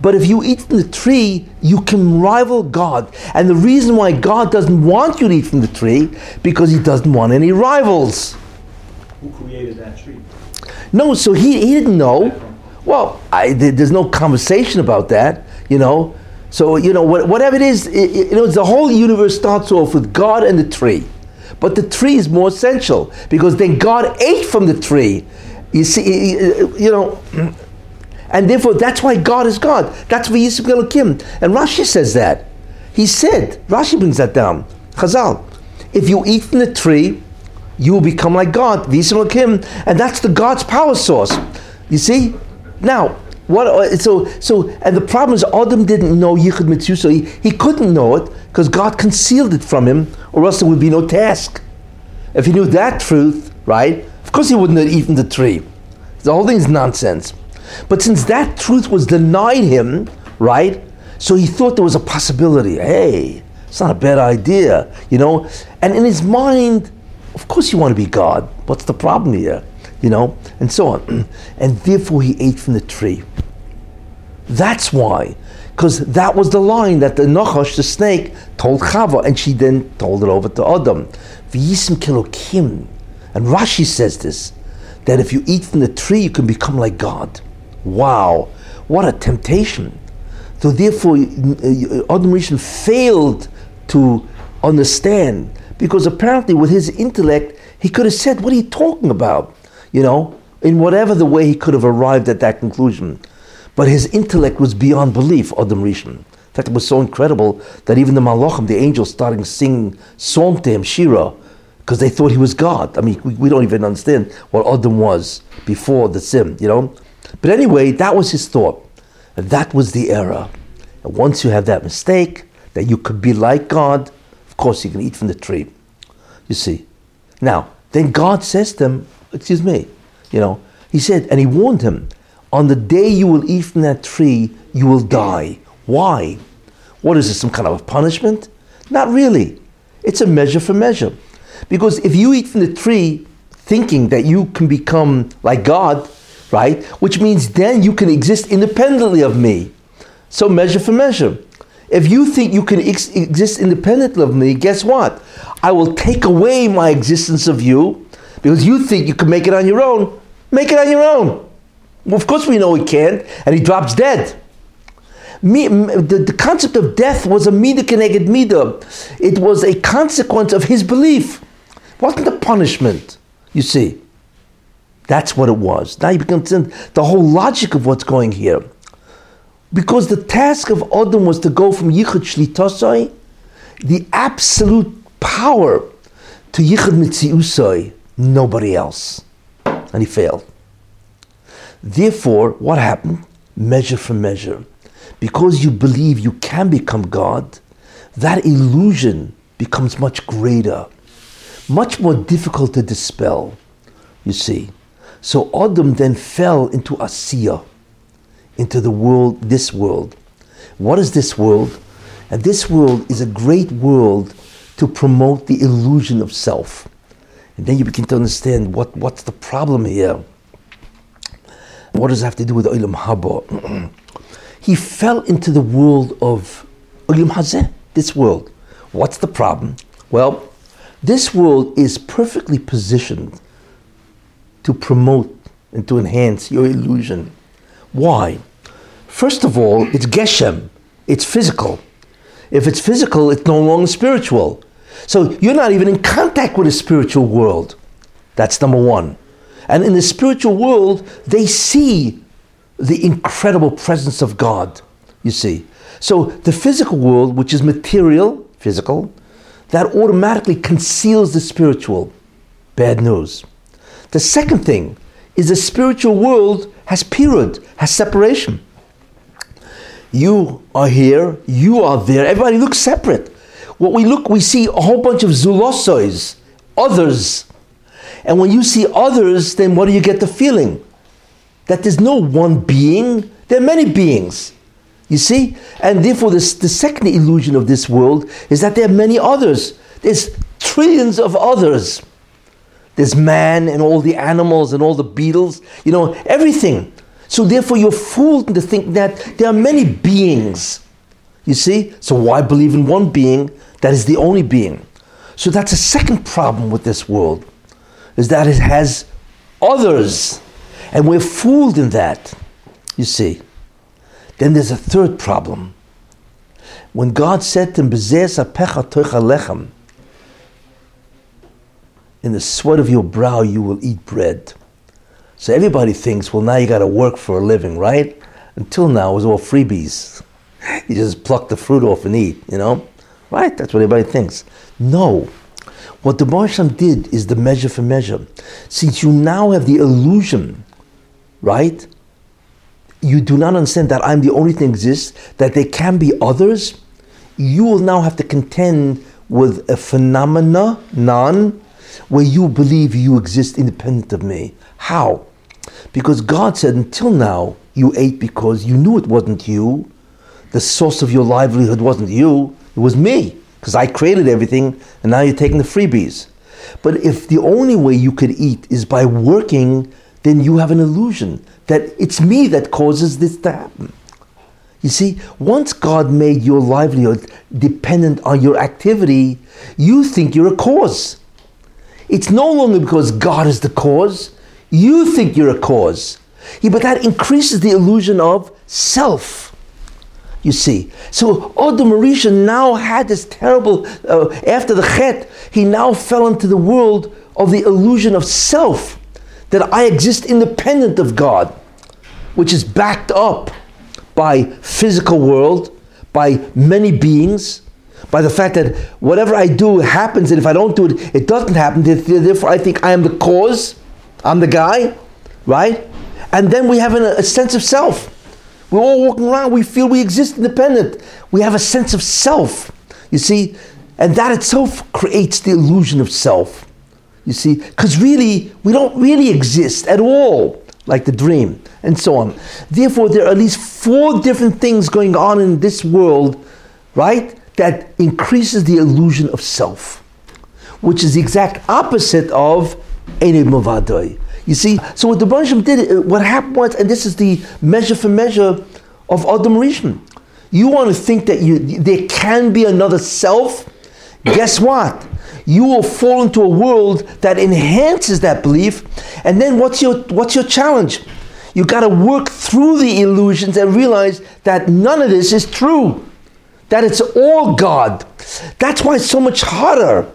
But if you eat from the tree, you can rival God. And the reason why God doesn't want you to eat from the tree, because he doesn't want any rivals. Who created that tree? No, so he, he didn't know. Well, I, there's no conversation about that, you know. So, you know, whatever it is, it, you know, the whole universe starts off with God and the tree. But the tree is more essential because then God ate from the tree. You see, you know, and therefore that's why God is God. That's why Yisrael Kim. And Rashi says that. He said, Rashi brings that down. Chazal, if you eat from the tree, you will become like God, Yisrael Kim, and that's the God's power source. You see? Now, what, uh, so, so, and the problem is Adam didn't know Yichud Mitzvah, so he, he couldn't know it because God concealed it from him, or else there would be no task. If he knew that truth, right, of course he wouldn't have eaten the tree. The whole thing is nonsense. But since that truth was denied him, right, so he thought there was a possibility. Hey, it's not a bad idea, you know? And in his mind, of course you want to be God. What's the problem here? You know, and so on. And therefore he ate from the tree. That's why. Because that was the line that the Nachash, the snake, told Chava, and she then told it over to Adam. V'yisim. And Rashi says this, that if you eat from the tree, you can become like God. Wow, what a temptation. So therefore, Adam Rishon failed to understand, because apparently with his intellect, he could have said, what are you talking about? You know, in whatever the way he could have arrived at that conclusion. But his intellect was beyond belief, Adam Rishon. In fact, it was so incredible that even the Malachim, the angels, started singing song to him, Shira, because they thought he was God. I mean, we, we, don't even understand what Adam was before the sin, you know? But anyway, that was his thought. And that was the error. And once you have that mistake, that you could be like God, of course you can eat from the tree. You see. Now, then God says to him, excuse me, you know, he said, and he warned him, on the day you will eat from that tree, you will die. Why? What is this, some kind of a punishment? Not really. It's a measure for measure. Because if you eat from the tree thinking that you can become like God, right, which means then you can exist independently of me. So measure for measure. If you think you can ex- exist independently of me, guess what? I will take away my existence of you because you think you can make it on your own. Make it on your own. Well, of course, we know he can't, and he drops dead. Me, the, the concept of death was a mida keneged mida. It was a consequence of his belief. It wasn't a punishment, you see. That's what it was. Now you become the whole logic of what's going here. Because the task of Adam was to go from Yichud Shlitasai, the absolute power, to Yichud Mitziusai, nobody else. And he failed. Therefore, what happened? Measure for measure. Because you believe you can become God, that illusion becomes much greater, much more difficult to dispel, you see. So Adam then fell into Asiya, into the world, this world. What is this world? And this world is a great world to promote the illusion of self. And then you begin to understand what, what's the problem here. What does it have to do with Olam Haba? he fell into the world of Olam Hazeh, this world. What's the problem? Well, this world is perfectly positioned to promote and to enhance your illusion. Why? First of all, it's Geshem, it's physical. If it's physical, it's no longer spiritual. So you're not even in contact with the spiritual world. That's number one. And in the spiritual world, they see the incredible presence of God, you see. So the physical world, which is material, physical, that automatically conceals the spiritual. Bad news. The second thing is the spiritual world has period, has separation. You are here, you are there, everybody looks separate. What we look, we see a whole bunch of zulossois, others. And when you see others, then what do you get the feeling? That there's no one being, there are many beings. You see? And therefore, this, the second illusion of this world is that there are many others. There's trillions of others. There's man and all the animals and all the beetles, you know, everything. So therefore, you're fooled into thinking that there are many beings. You see? So why believe in one being that is the only being? So that's a second problem with this world, is that it has others. And we're fooled in that. You see? Then there's a third problem. When God said to him, in the sweat of your brow you will eat bread. So everybody thinks, well, now you got to work for a living, right? Until now, it was all freebies. You just pluck the fruit off and eat, you know? Right? That's what everybody thinks. No. What the Marsham did is the measure for measure. Since you now have the illusion, right? You do not understand that I'm the only thing exists, that there can be others. You will now have to contend with a phenomena, none, where you believe you exist independent of me. How? Because God said, until now, you ate because you knew it wasn't you. The source of your livelihood wasn't you, it was me. Because I created everything, and now you're taking the freebies. But if the only way you could eat is by working, then you have an illusion that it's me that causes this to happen. You see, once God made your livelihood dependent on your activity, you think you're a cause. It's no longer because God is the cause. You think you're a cause. Yeah, but that increases the illusion of self. You see. So Adam Marisha now had this terrible, uh, after the Chet, he now fell into the world of the illusion of self. That I exist independent of God, which is backed up by physical world, by many beings, by the fact that whatever I do happens, and if I don't do it, it doesn't happen. Therefore, I think I am the cause. I'm the guy, right? And then we have a, a sense of self. We're all walking around. We feel we exist independent. We have a sense of self. You see, and that itself creates the illusion of self. You see, because really we don't really exist at all, like the dream, and so on. Therefore, there are at least four different things going on in this world, right? that increases the illusion of self, which is the exact opposite of Enei Mavadoi. You see, so what the Bansham did, uh, what happened was, and this is the measure for measure of Adam Rishon. You want to think that you there can be another self? Guess what? You will fall into a world that enhances that belief. And then what's your what's your challenge? You got to work through the illusions and realize that none of this is true. That it's all God. That's why it's so much harder.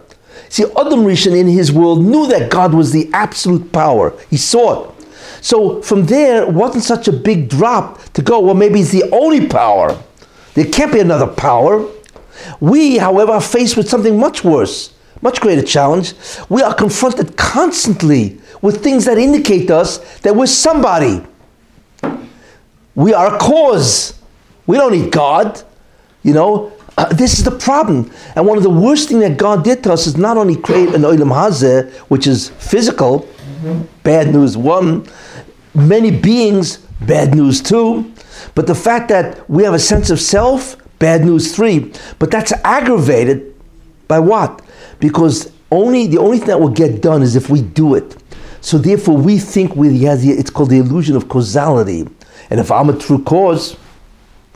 See, Adam Rishon in his world knew that God was the absolute power. He saw it. So from there, it wasn't such a big drop to go, well, maybe it's the only power. There can't be another power. We, however, are faced with something much worse, much greater challenge. We are confronted constantly with things that indicate to us that we're somebody. We are a cause. We don't need God. You know, uh, this is the problem. And one of the worst things that God did to us is not only create an Olam Hazeh, which is physical, bad news one, many beings, bad news two, but the fact that we have a sense of self, bad news three. But that's aggravated by what? Because only the only thing that will get done is if we do it. So therefore, we think we has the, it's called the illusion of causality. And if I'm a true cause,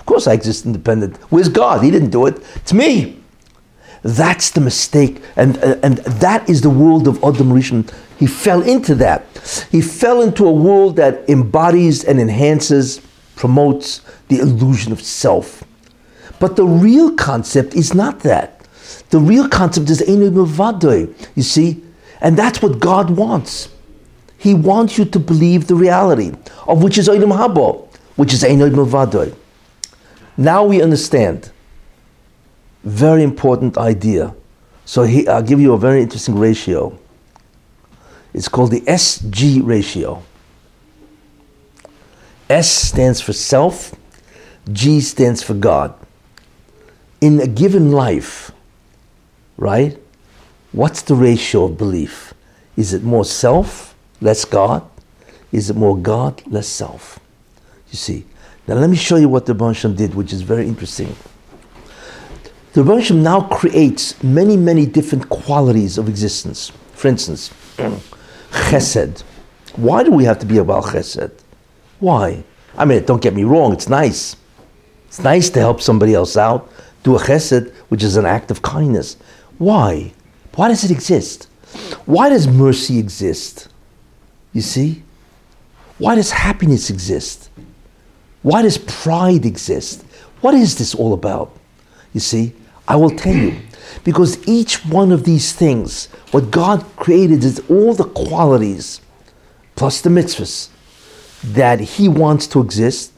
course I exist independent. Where's God? He didn't do it. It's me. That's the mistake, and uh, and that is the world of Adam Rishon. He fell into that. He fell into a world that embodies and enhances, promotes the illusion of self. But the real concept is not that. The real concept is Einu Milvadoy, you see? And that's what God wants. He wants you to believe the reality, of which is Eidim Habo, which is Einu Milvadoy. Now we understand. Very important idea. So he, I'll give you a very interesting ratio. It's called the SG ratio. S stands for self, G stands for God. In a given life, right? What's the ratio of belief? Is it more self, less God? Is it more God, less self? You see. Now let me show you what the Bansham did, which is very interesting. The Bansham now creates many, many different qualities of existence. For instance, chesed. Why do we have to be about chesed? Why? I mean, don't get me wrong, it's nice. It's nice to help somebody else out, do a chesed, which is an act of kindness. Why? Why does it exist? Why does mercy exist? You see? Why does happiness exist? Why does pride exist? What is this all about? You see, I will tell you. Because each one of these things, what God created is all the qualities plus the mitzvahs that He wants to exist.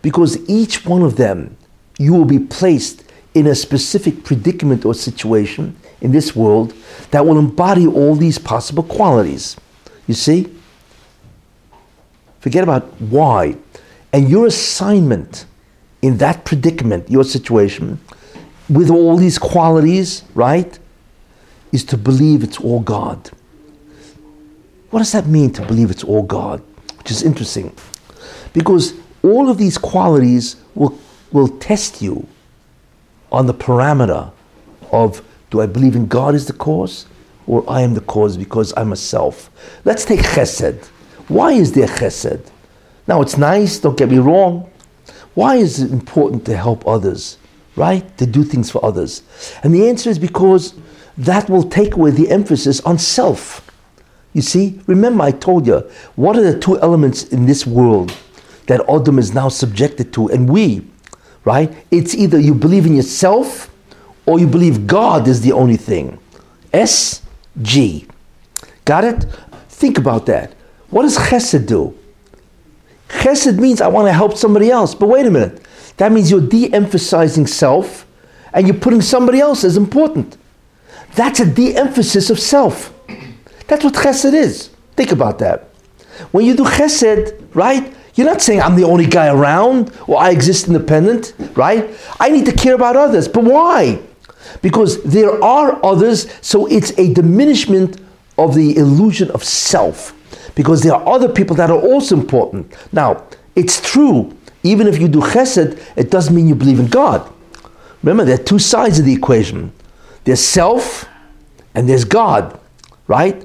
Because each one of them, you will be placed in a specific predicament or situation in this world that will embody all these possible qualities. You see? Forget about why. And your assignment in that predicament, your situation, with all these qualities, right, is to believe it's all God. What does that mean to believe it's all God? Which is interesting. Because all of these qualities will, will test you on the parameter of do I believe in God as the cause or I am the cause because I'm a self? Let's take chesed. Why is there chesed? Now it's nice, don't get me wrong. Why is it important to help others, right? To do things for others? And the answer is because that will take away the emphasis on self. You see, remember I told you, what are the two elements in this world that Adam is now subjected to, and we, right? It's either you believe in yourself or you believe God is the only thing. S G. Got it? Think about that. What does chesed do? Chesed means I want to help somebody else. But wait a minute. That means you're de emphasizing self and you're putting somebody else as important. That's a de emphasis of self. That's what chesed is. Think about that. When you do chesed, right? You're not saying I'm the only guy around or I exist independent, right? I need to care about others. But why? Because there are others, so it's a diminishment of the illusion of self. Because there are other people that are also important. Now, it's true, even if you do chesed, it doesn't mean you believe in God. Remember, there are two sides of the equation. There's self and there's God, right?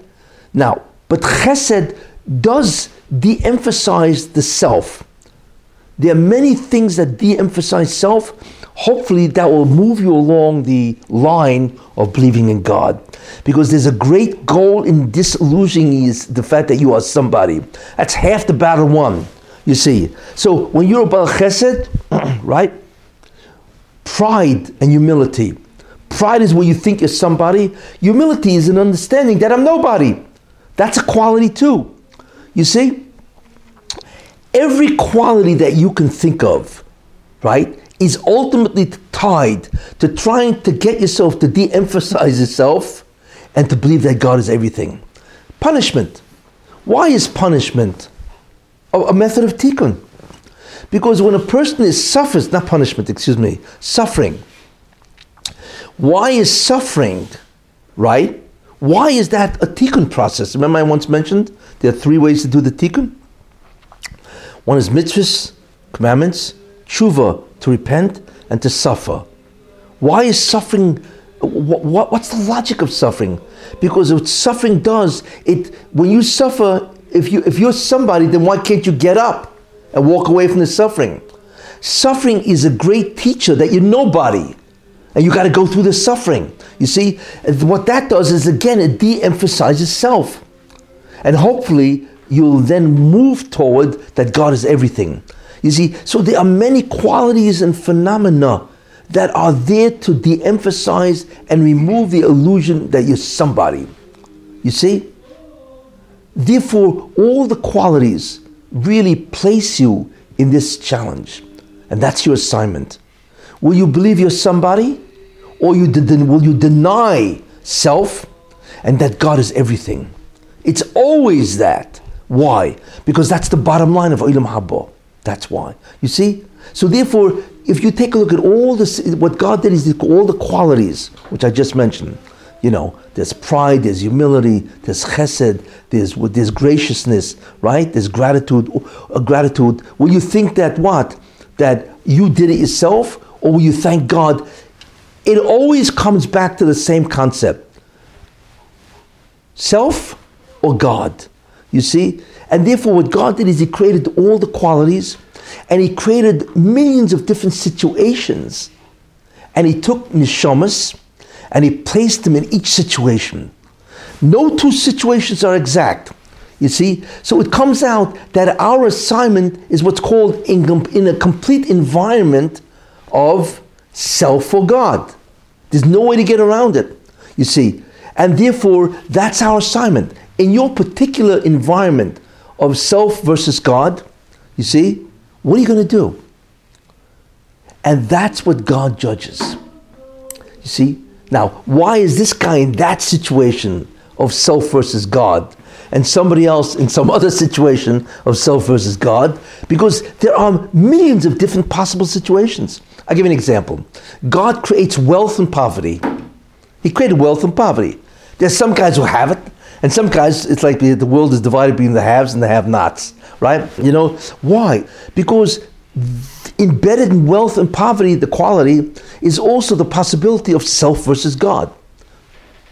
Now, but chesed does de-emphasize the self. There are many things that de-emphasize self. Hopefully, that will move you along the line of believing in God. Because there's a great goal in disillusioning is the fact that you are somebody. That's half the battle won, you see. So when you're about chesed, right? Pride and humility. Pride is where you think you're somebody. Humility is an understanding that I'm nobody. That's a quality too. You see? Every quality that you can think of, right, is ultimately tied to trying to get yourself to de emphasize yourself and to believe that God is everything. Punishment. Why is punishment a, a method of tikkun? Because when a person is suffers, not punishment, excuse me, suffering. Why is suffering, right? Why is that a tikkun process? Remember I once mentioned there are three ways to do the tikkun? One is mitzvahs, commandments, tshuva, to repent, and to suffer. Why is suffering, what, what, what's the logic of suffering? Because what suffering does, it when you suffer, if, you, if you're somebody, then why can't you get up and walk away from the suffering? Suffering is a great teacher that you're nobody. And you got to go through the suffering. You see, what that does is again, it de emphasizes self. And hopefully, you'll then move toward that God is everything. You see, so there are many qualities and phenomena that are there to de emphasize and remove the illusion that you're somebody. You see? Therefore, all the qualities really place you in this challenge. And that's your assignment. Will you believe you're somebody? Or you de- will you deny self and that God is everything? It's always that. Why? Because that's the bottom line of Olam Haba. That's why. You see? So therefore, if you take a look at all this, what God did is all the qualities which I just mentioned. You know, there's pride, there's humility, there's chesed, there's there's graciousness, right? There's gratitude. Uh, gratitude. Will you think that what? That you did it yourself, or will you thank God? It always comes back to the same concept: self or God. You see? And therefore, what God did is He created all the qualities and He created millions of different situations. And He took neshamas and He placed them in each situation. No two situations are exact. You see? So it comes out that our assignment is what's called in, in a complete environment of self for God. There's no way to get around it. You see? And therefore, that's our assignment in your particular environment of self versus God, you see, what are you going to do? And that's what God judges. You see? Now, why is this guy in that situation of self versus God and somebody else in some other situation of self versus God? Because there are millions of different possible situations. I'll give you an example. God creates wealth and poverty. He created wealth and poverty. There's some guys who have it, and some guys, it's like the, the world is divided between the haves and the have-nots, right? You know why? Because embedded in wealth and poverty, the quality is also the possibility of self versus God.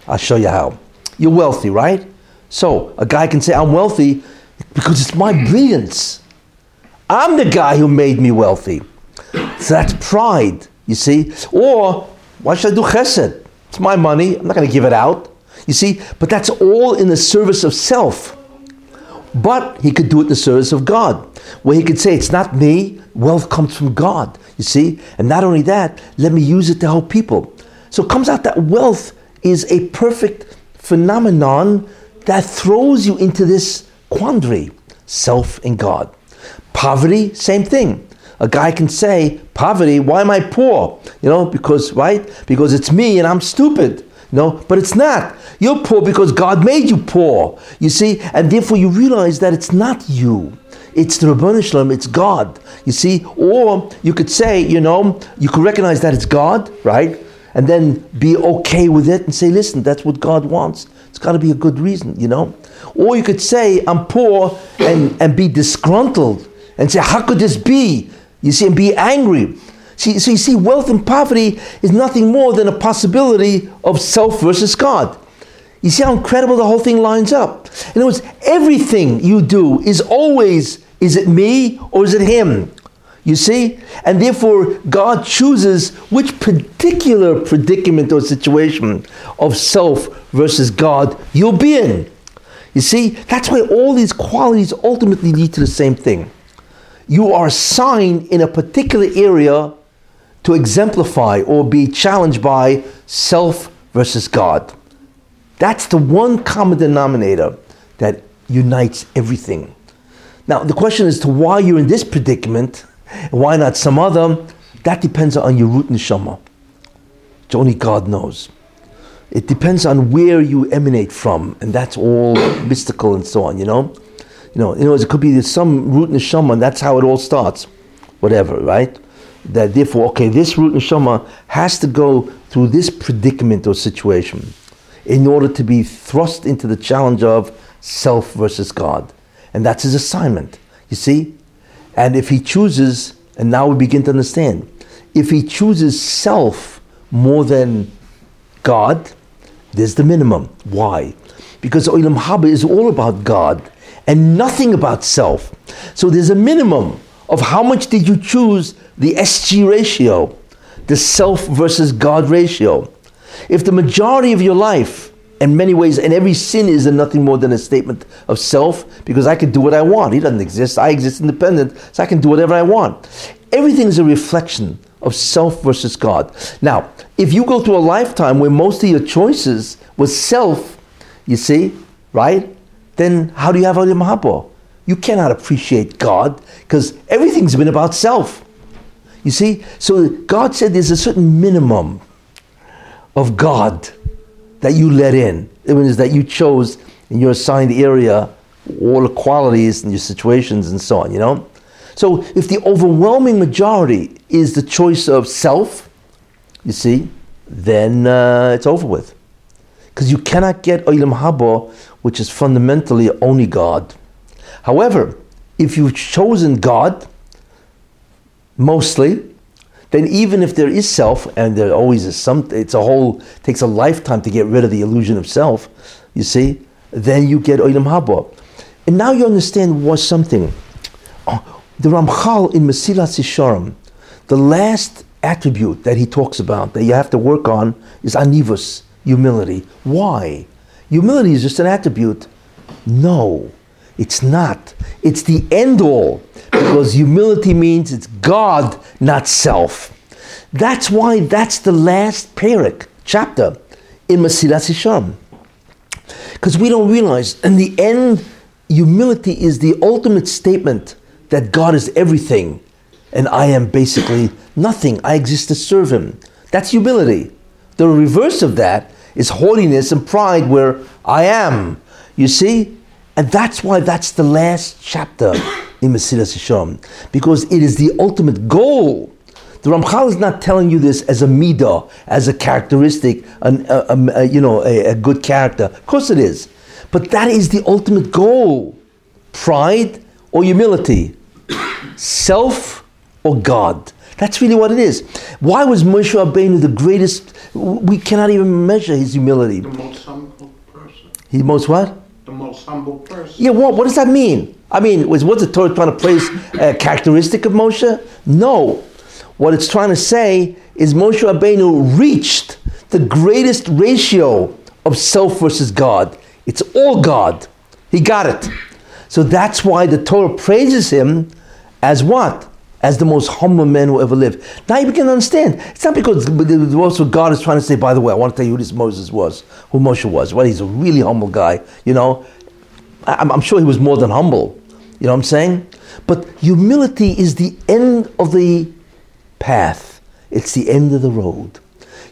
I'll show you how. You're wealthy, right? So a guy can say, "I'm wealthy because it's my hmm. brilliance. I'm the guy who made me wealthy." So that's pride, you see. Or why should I do chesed? It's my money. I'm not going to give it out. You see, but that's all in the service of self. But he could do it in the service of God, where he could say, It's not me, wealth comes from God. You see? And not only that, let me use it to help people. So it comes out that wealth is a perfect phenomenon that throws you into this quandary self and God. Poverty, same thing. A guy can say, Poverty, why am I poor? You know, because, right? Because it's me and I'm stupid. No, but it's not. You're poor because God made you poor. You see, and therefore you realize that it's not you. It's the Rabbanu Shalom, it's God. You see, or you could say, you know, you could recognize that it's God, right? And then be okay with it and say, listen, that's what God wants. It's got to be a good reason, you know? Or you could say, I'm poor and, and be disgruntled and say, how could this be? You see, and be angry. See, so you see, wealth and poverty is nothing more than a possibility of self versus God. You see how incredible the whole thing lines up. In other words, everything you do is always, is it me or is it him? You see? And therefore, God chooses which particular predicament or situation of self versus God you'll be in. You see? That's why all these qualities ultimately lead to the same thing. You are assigned in a particular area to exemplify or be challenged by self versus God. That's the one common denominator that unites everything. Now, the question as to why you're in this predicament why not some other? That depends on your root neshama. Which only God knows. It depends on where you emanate from, and that's all mystical and so on. You know, you know. In other words, it could be some root neshama, and that's how it all starts. Whatever, right? That therefore, okay, this root neshama has to go through this predicament or situation in order to be thrust into the challenge of self versus God, and that's his assignment. You see, and if he chooses, and now we begin to understand, if he chooses self more than God, there's the minimum. Why? Because Olam Haba is all about God and nothing about self. So there's a minimum of how much did you choose the SG ratio, the self versus God ratio. If the majority of your life in many ways, and every sin is nothing more than a statement of self because I can do what I want. He doesn't exist. I exist independent, so I can do whatever I want. Everything is a reflection of self versus God. Now, if you go through a lifetime where most of your choices was self, you see, right? Then how do you have Olam Haba? You cannot appreciate God because everything's been about self. You see? So God said there's a certain minimum of God that you let in. It means that you chose in your assigned area all the qualities and your situations and so on, you know? So if the overwhelming majority is the choice of self, you see, then uh, it's over with. Because you cannot get Olam Haba, which is fundamentally only God. However, if you've chosen God, mostly, then even if there is self, and there always is some, it's a whole, takes a lifetime to get rid of the illusion of self, you see, then you get Olam Haba. And now you understand what something. Oh, the Ramchal in Mesilas Yesharim, the last attribute that he talks about that you have to work on is anivus, humility. Why? Humility is just an attribute. No, it's not. It's the end all because humility means it's God, not self. That's why that's the last parak, chapter in Mesilas Yesharim. Because we don't realize, in the end, humility is the ultimate statement that God is everything and I am basically nothing. I exist to serve Him. That's humility. The reverse of that is haughtiness and pride, where I am. You see? And that's why that's the last chapter in Mesilas Yesharim, because it is the ultimate goal. The Ramchal is not telling you this as a midah, as a characteristic, an, a, a, a, you know, a, good character. Of course it is. But that is the ultimate goal. Pride or humility. Self or God. That's really what it is. Why was Moshe Rabbeinu the greatest? We cannot even measure his humility. The most humble person. He most what? The most humble person. Yeah, what, what does that mean? I mean, was what's the Torah trying to praise a characteristic of Moshe? No. What it's trying to say is Moshe Rabbeinu reached the greatest ratio of self versus God. It's all God. He got it. So that's why the Torah praises him as what? As the most humble man who ever lived. Now you can understand. It's not because also God is trying to say, by the way, I want to tell you who this Moses was, who Moshe was. Well, he's a really humble guy, you know. I'm, I'm sure he was more than humble. You know what I'm saying? But humility is the end of the path, it's the end of the road.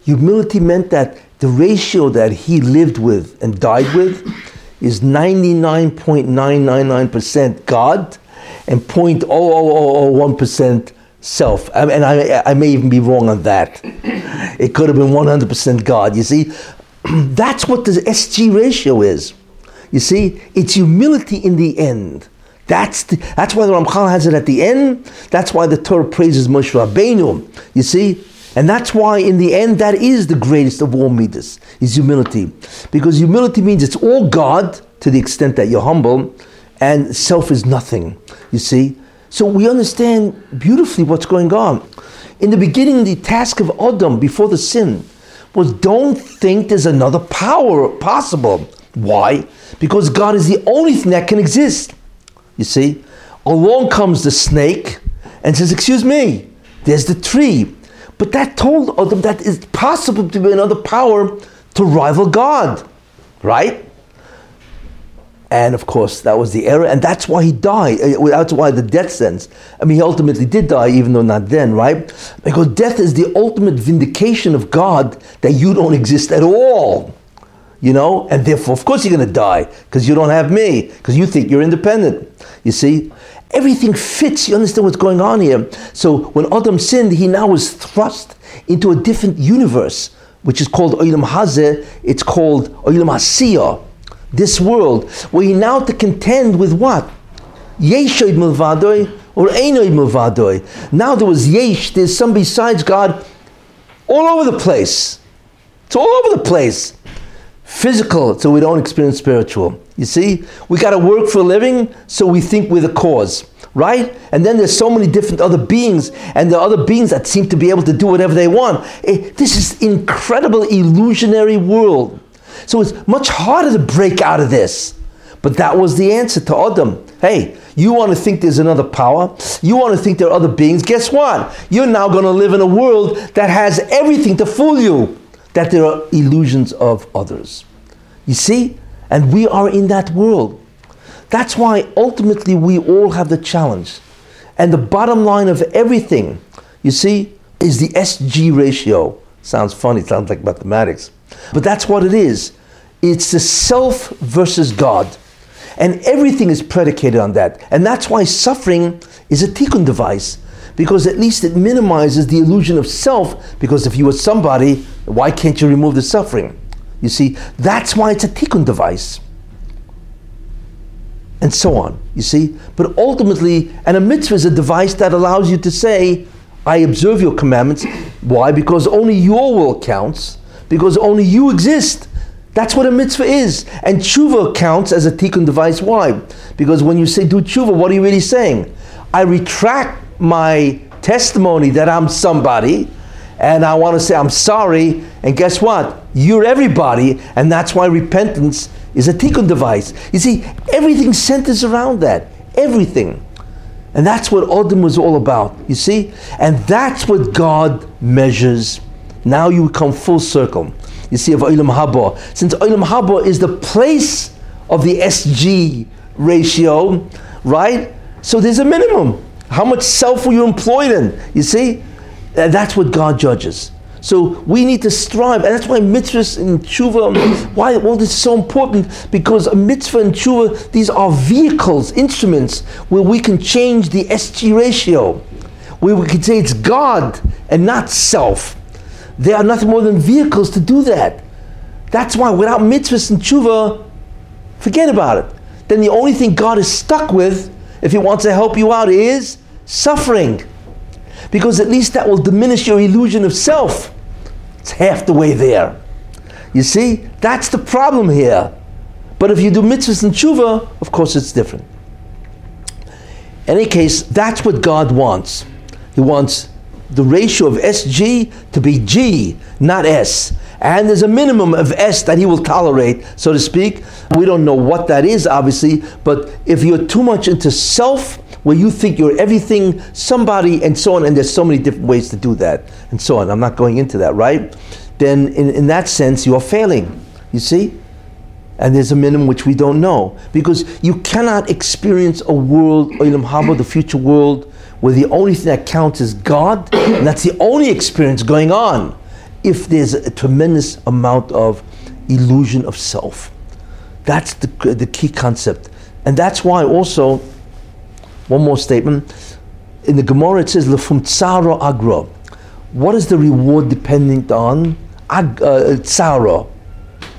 Humility meant that the ratio that he lived with and died with is 99.999% God and 0.0001% self. And I, I may even be wrong on that. It could have been 100% God. You see, that's what the SG ratio is. You see, it's humility in the end That's, the, that's why the Ramchal has it at the end. That's why the Torah praises Moshe Rabbeinu. You see? And that's why, in the end, that is the greatest of all midas, is humility. Because humility means it's all God to the extent that you're humble, and self is nothing. You see? So we understand beautifully what's going on. In the beginning, the task of Adam before the sin was don't think there's another power possible. Why? Because God is the only thing that can exist. You see? Along comes the snake and says, Excuse me, there's the tree. But that told Adam that it's possible to be another power to rival God. Right? And of course, that was the error, and that's why he died. Uh, that's why the death sentence. I mean, he ultimately did die, even though not then, right? Because death is the ultimate vindication of God that you don't exist at all. You know, and therefore, of course, you're going to die because you don't have me, because you think you're independent. You see, everything fits. You understand what's going on here? So when Adam sinned, he now was thrust into a different universe, which is called Olam Hazeh. It's called Olam Asiyah this world, where he now to contend with what? Yeshoid milvadoi or Einoid milvadoi. Now there was Yesh, there's some besides God all over the place. It's all over the place. Physical, so we don't experience spiritual. You see, we got to work for a living, so we think we're the cause, right? And then there's so many different other beings, and are other beings that seem to be able to do whatever they want. It, eh, this is incredible illusionary world. So it's much harder to break out of this. But that was the answer to Adam. Hey, you want to think there's another power? You want to think there are other beings? Guess what? You're now going to live in a world that has everything to fool you that there are illusions of others. You see? And we are in that world. That's why ultimately we all have the challenge. And the bottom line of everything, you see, is the SG ratio. Sounds funny, sounds like mathematics. But that's what it is. It's the self versus God. And everything is predicated on that. And that's why suffering is a tikkun device. Because at least it minimizes the illusion of self. Because if you were somebody, why can't you remove the suffering? You see, that's why it's a tikkun device. And so on, you see. But ultimately, and a mitzvah is a device that allows you to say, I observe your commandments. Why? Because only your will counts because only you exist. That's what a mitzvah is. And tshuva counts as a tikkun device. Why? Because when you say do tshuva, what are you really saying? I retract my testimony that I'm somebody, and I want to say I'm sorry, and guess what? You're everybody, and that's why repentance is a tikkun device. You see, everything centers around that. Everything. And that's what Odom was all about, you see? And that's what God measures now you come full circle. You see, of Olam Haba. Since Olam Haba is the place of the SG ratio, right? So there's a minimum. How much self were you employed in? You see? Uh, that's what God judges. So we need to strive, and that's why mitzvahs and tshuva, why all this is so important, because a mitzvah and tshuva, these are vehicles, instruments, where we can change the SG ratio, where we can say it's God and not self. They are nothing more than vehicles to do that. That's why without mitzvahs and tshuva, forget about it. Then the only thing God is stuck with, if He wants to help you out, is suffering. Because at least that will diminish your illusion of self. It's half the way there. You see, that's the problem here. But if you do mitzvahs and tshuva, of course it's different. In any case, that's what God wants. He wants the ratio of SG to be G, not S. And there's a minimum of S that he will tolerate, so to speak. We don't know what that is, obviously, but if you're too much into self, where you think you're everything, somebody, and so on, and there's so many different ways to do that, and so on. I'm not going into that, right? Then, in, in that sense, you are failing. You see? And there's a minimum which we don't know. Because you cannot experience a world, Olam Haba, the future world, where the only thing that counts is God, and that's the only experience going on if there's a tremendous amount of illusion of self. That's the, the key concept. And that's why also, one more statement, in the Gemara it says, Lefum tsara agra. What is the reward dependent on? Ag, uh, tsara.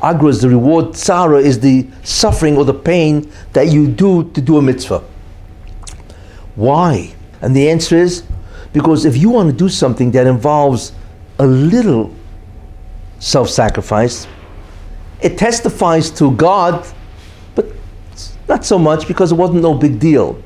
Agra is the reward, tsara is the suffering or the pain that you do to do a mitzvah. Why? And the answer is because if you want to do something that involves a little self sacrifice, it testifies to God, but not so much because it wasn't no big deal.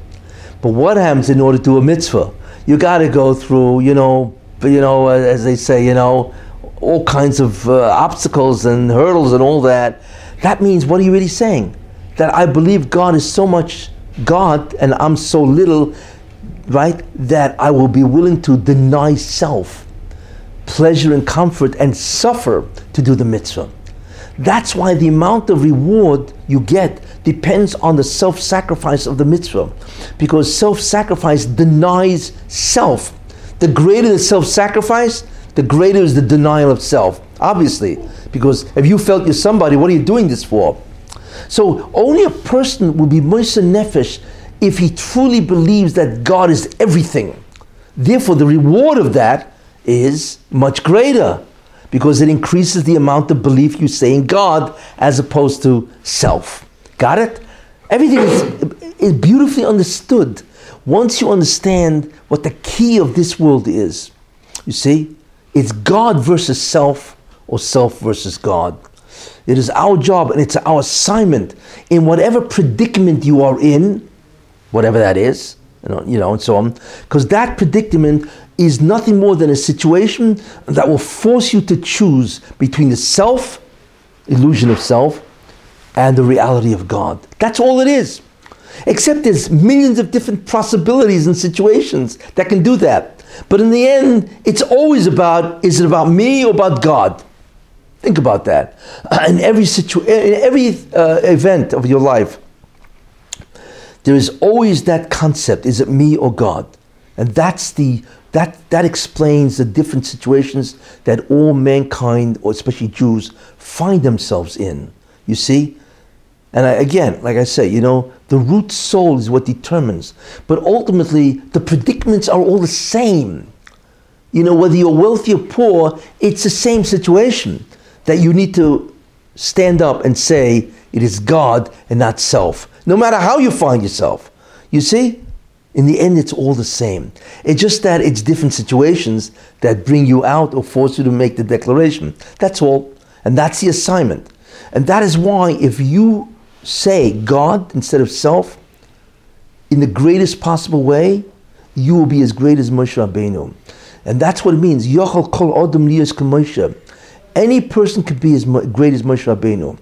But what happens in order to do a mitzvah? You got to go through, you know, you know, as they say, you know, all kinds of uh, obstacles and hurdles and all that. That means, what are you really saying? That I believe God is so much God and I'm so little, right? That I will be willing to deny self, pleasure and comfort, and suffer to do the mitzvah. That's why the amount of reward you get depends on the self sacrifice of the mitzvah. Because self sacrifice denies self. The greater the self sacrifice, the greater is the denial of self. Obviously, because if you felt you're somebody, what are you doing this for? So only a person will be Moser Nefesh if he truly believes that God is everything. Therefore, the reward of that is much greater because it increases the amount of belief you say in God as opposed to self. Got it? Everything is, is beautifully understood once you understand what the key of this world is. You see, it's God versus self or self versus God. It is our job and it's our assignment in whatever predicament you are in, whatever that is, you know, and so on, because that predicament is nothing more than a situation that will force you to choose between the self, illusion of self, and the reality of God. That's all it is. Except there's millions of different possibilities and situations that can do that. But in the end, it's always about is it about me or about God? Think about that. In every situ- in every uh, event of your life, there is always that concept: is it me or God? And that's the that that explains the different situations that all mankind, or especially Jews, find themselves in. You see, and I, again, like I say, you know, the root soul is what determines. But ultimately, the predicaments are all the same. You know, whether you're wealthy or poor, it's the same situation that you need to stand up and say it is God and not self, no matter how you find yourself. You see? In the end, it's all the same. It's just that it's different situations that bring you out or force you to make the declaration. That's all. And that's the assignment. And that is why, if you say God instead of self in the greatest possible way, you will be as great as Moshe Rabbeinu. And that's what it means. Yochel kol adam. Any person could be as great as Moshe Rabbeinu.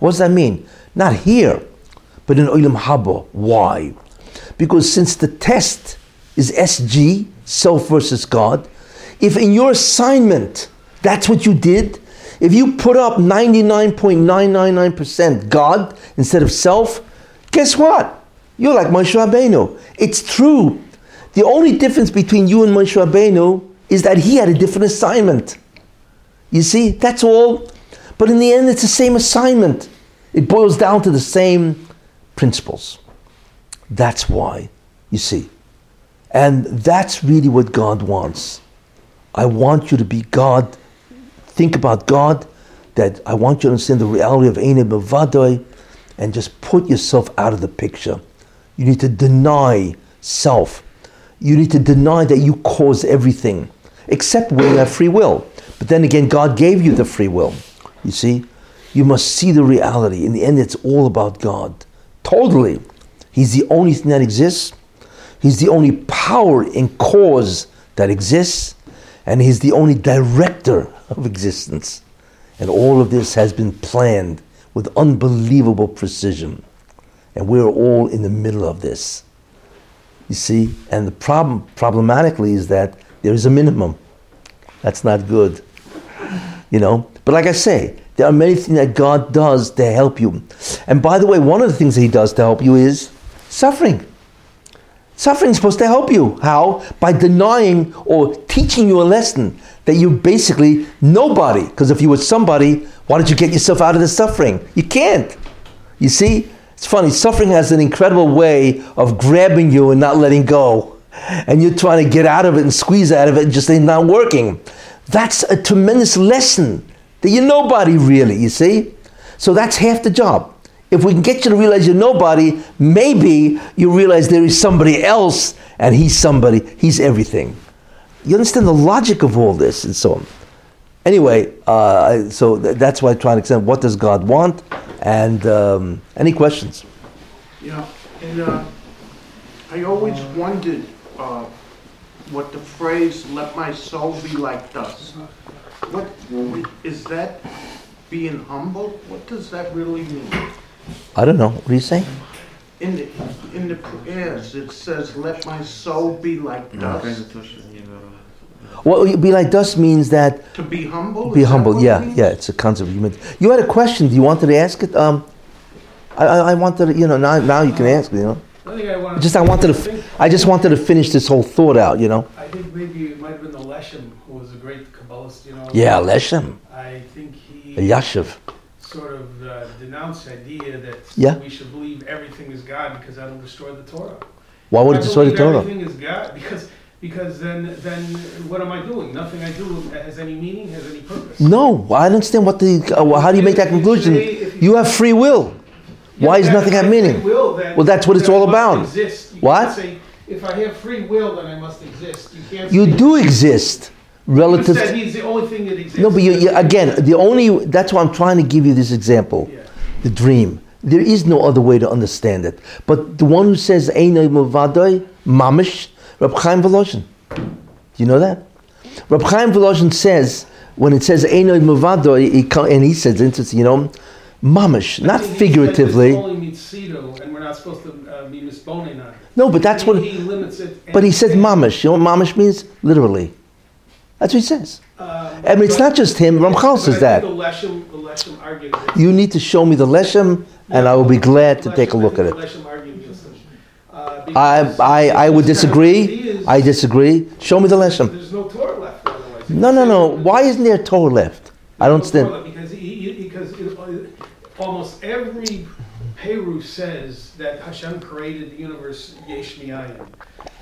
What does that mean? Not here, but in Olam Haba. Why? Because since the test is SG, self versus God, if in your assignment that's what you did, if you put up 99.999% God instead of self, guess what? You're like Moshe Rabbeinu. It's true. The only difference between you and Moshe Rabbeinu is that he had a different assignment. You see, that's all. But in the end, it's the same assignment. It boils down to the same principles. That's why, you see. And that's really what God wants. I want you to be God think about God, that I want you to understand the reality of Eine Bavadoi, and just put yourself out of the picture. You need to deny self. You need to deny that you cause everything, except when you have free will. But then again, God gave you the free will. You see? You must see the reality. In the end, it's all about God. Totally. He's the only thing that exists. He's the only power and cause that exists. And He's the only director of existence. And all of this has been planned with unbelievable precision. And we're all in the middle of this. You see? And the problem, problematically, is that there is a minimum. That's not good. You know? But like I say, there are many things that God does to help you. And by the way, one of the things that He does to help you is suffering. Suffering is supposed to help you. How? By denying or teaching you a lesson that you're basically nobody. Because if you were somebody, why don't you get yourself out of the suffering? You can't. You see? It's funny. Suffering has an incredible way of grabbing you and not letting go. And you're trying to get out of it and squeeze out of it and just ain't not working. That's a tremendous lesson that you're nobody really, you see? So that's half the job. If we can get you to realize you're nobody, maybe you realize there is somebody else and he's somebody, he's everything. You understand the logic of all this and so on. Anyway, uh, so th- that's why I try to explain what does God want and um, any questions? Yeah, and uh, I always wondered uh, what the phrase "let my soul be like dust." What is that? Being humble? What does that really mean? I don't know. What do you say? In the in the prayers, it says, "Let my soul be like dust." Well, be like dust means that To be humble. be humble. what it Yeah, yeah. It's a concept. You meant. You had a question. Do you wanted to ask it? Um, I, I, I wanted to. You know, now now you can ask. You know, I think I wanted. just I wanted to. think- f- I just wanted to finish this whole thought out. You know. I think maybe it might have been the Leshem who was a great Kabbalist, you know. Yeah, Leshem, I think he Yashiv. sort of uh, denounced the idea that Yeah. we should believe everything is God because that'll destroy the Torah. Why would it destroy the Torah? Everything is God because because then then what am I doing? Nothing I do has any meaning, has any purpose. No, I don't understand what the. Uh, how do you make that conclusion? You have free will. Why does nothing have meaning? Well, that's what it's all about. What? if I have free will, then I must exist. You can't. You say- do exist relative. To, he's the only thing that exists. no, but you, you, again, the only. That's why I'm trying to give you this example. Yeah. the dream. There is no other way to understand it. But the one who says Einay Mavadoi, Mamish, Rab Chaim Volozhin. Do you know that? Rab Chaim Volozhin says, when it says Einay Mavadoi, and he says, interesting, you know, mamish, not figuratively. It's only mitzidoi, and we're not supposed to uh, be misboning on it. No, but that's he, what. he limits it. But he said and- Mamish. You know what Mamish means? Literally. That's what he says. Um, I mean, it's not just him. Ramchal says that. The Leshem, the Leshem You need to show me the Leshem, and I will be glad to take a look at it. think Leshem argued against. Uh, I, I, I would because kind of disagree. I disagree. Show me the Leshem. There's no Torah left otherwise. No, no, no. Why isn't there Torah left? I don't understand. Because, he, he- because uh, almost every Peru says that Hashem created the universe yesh mi'ayin.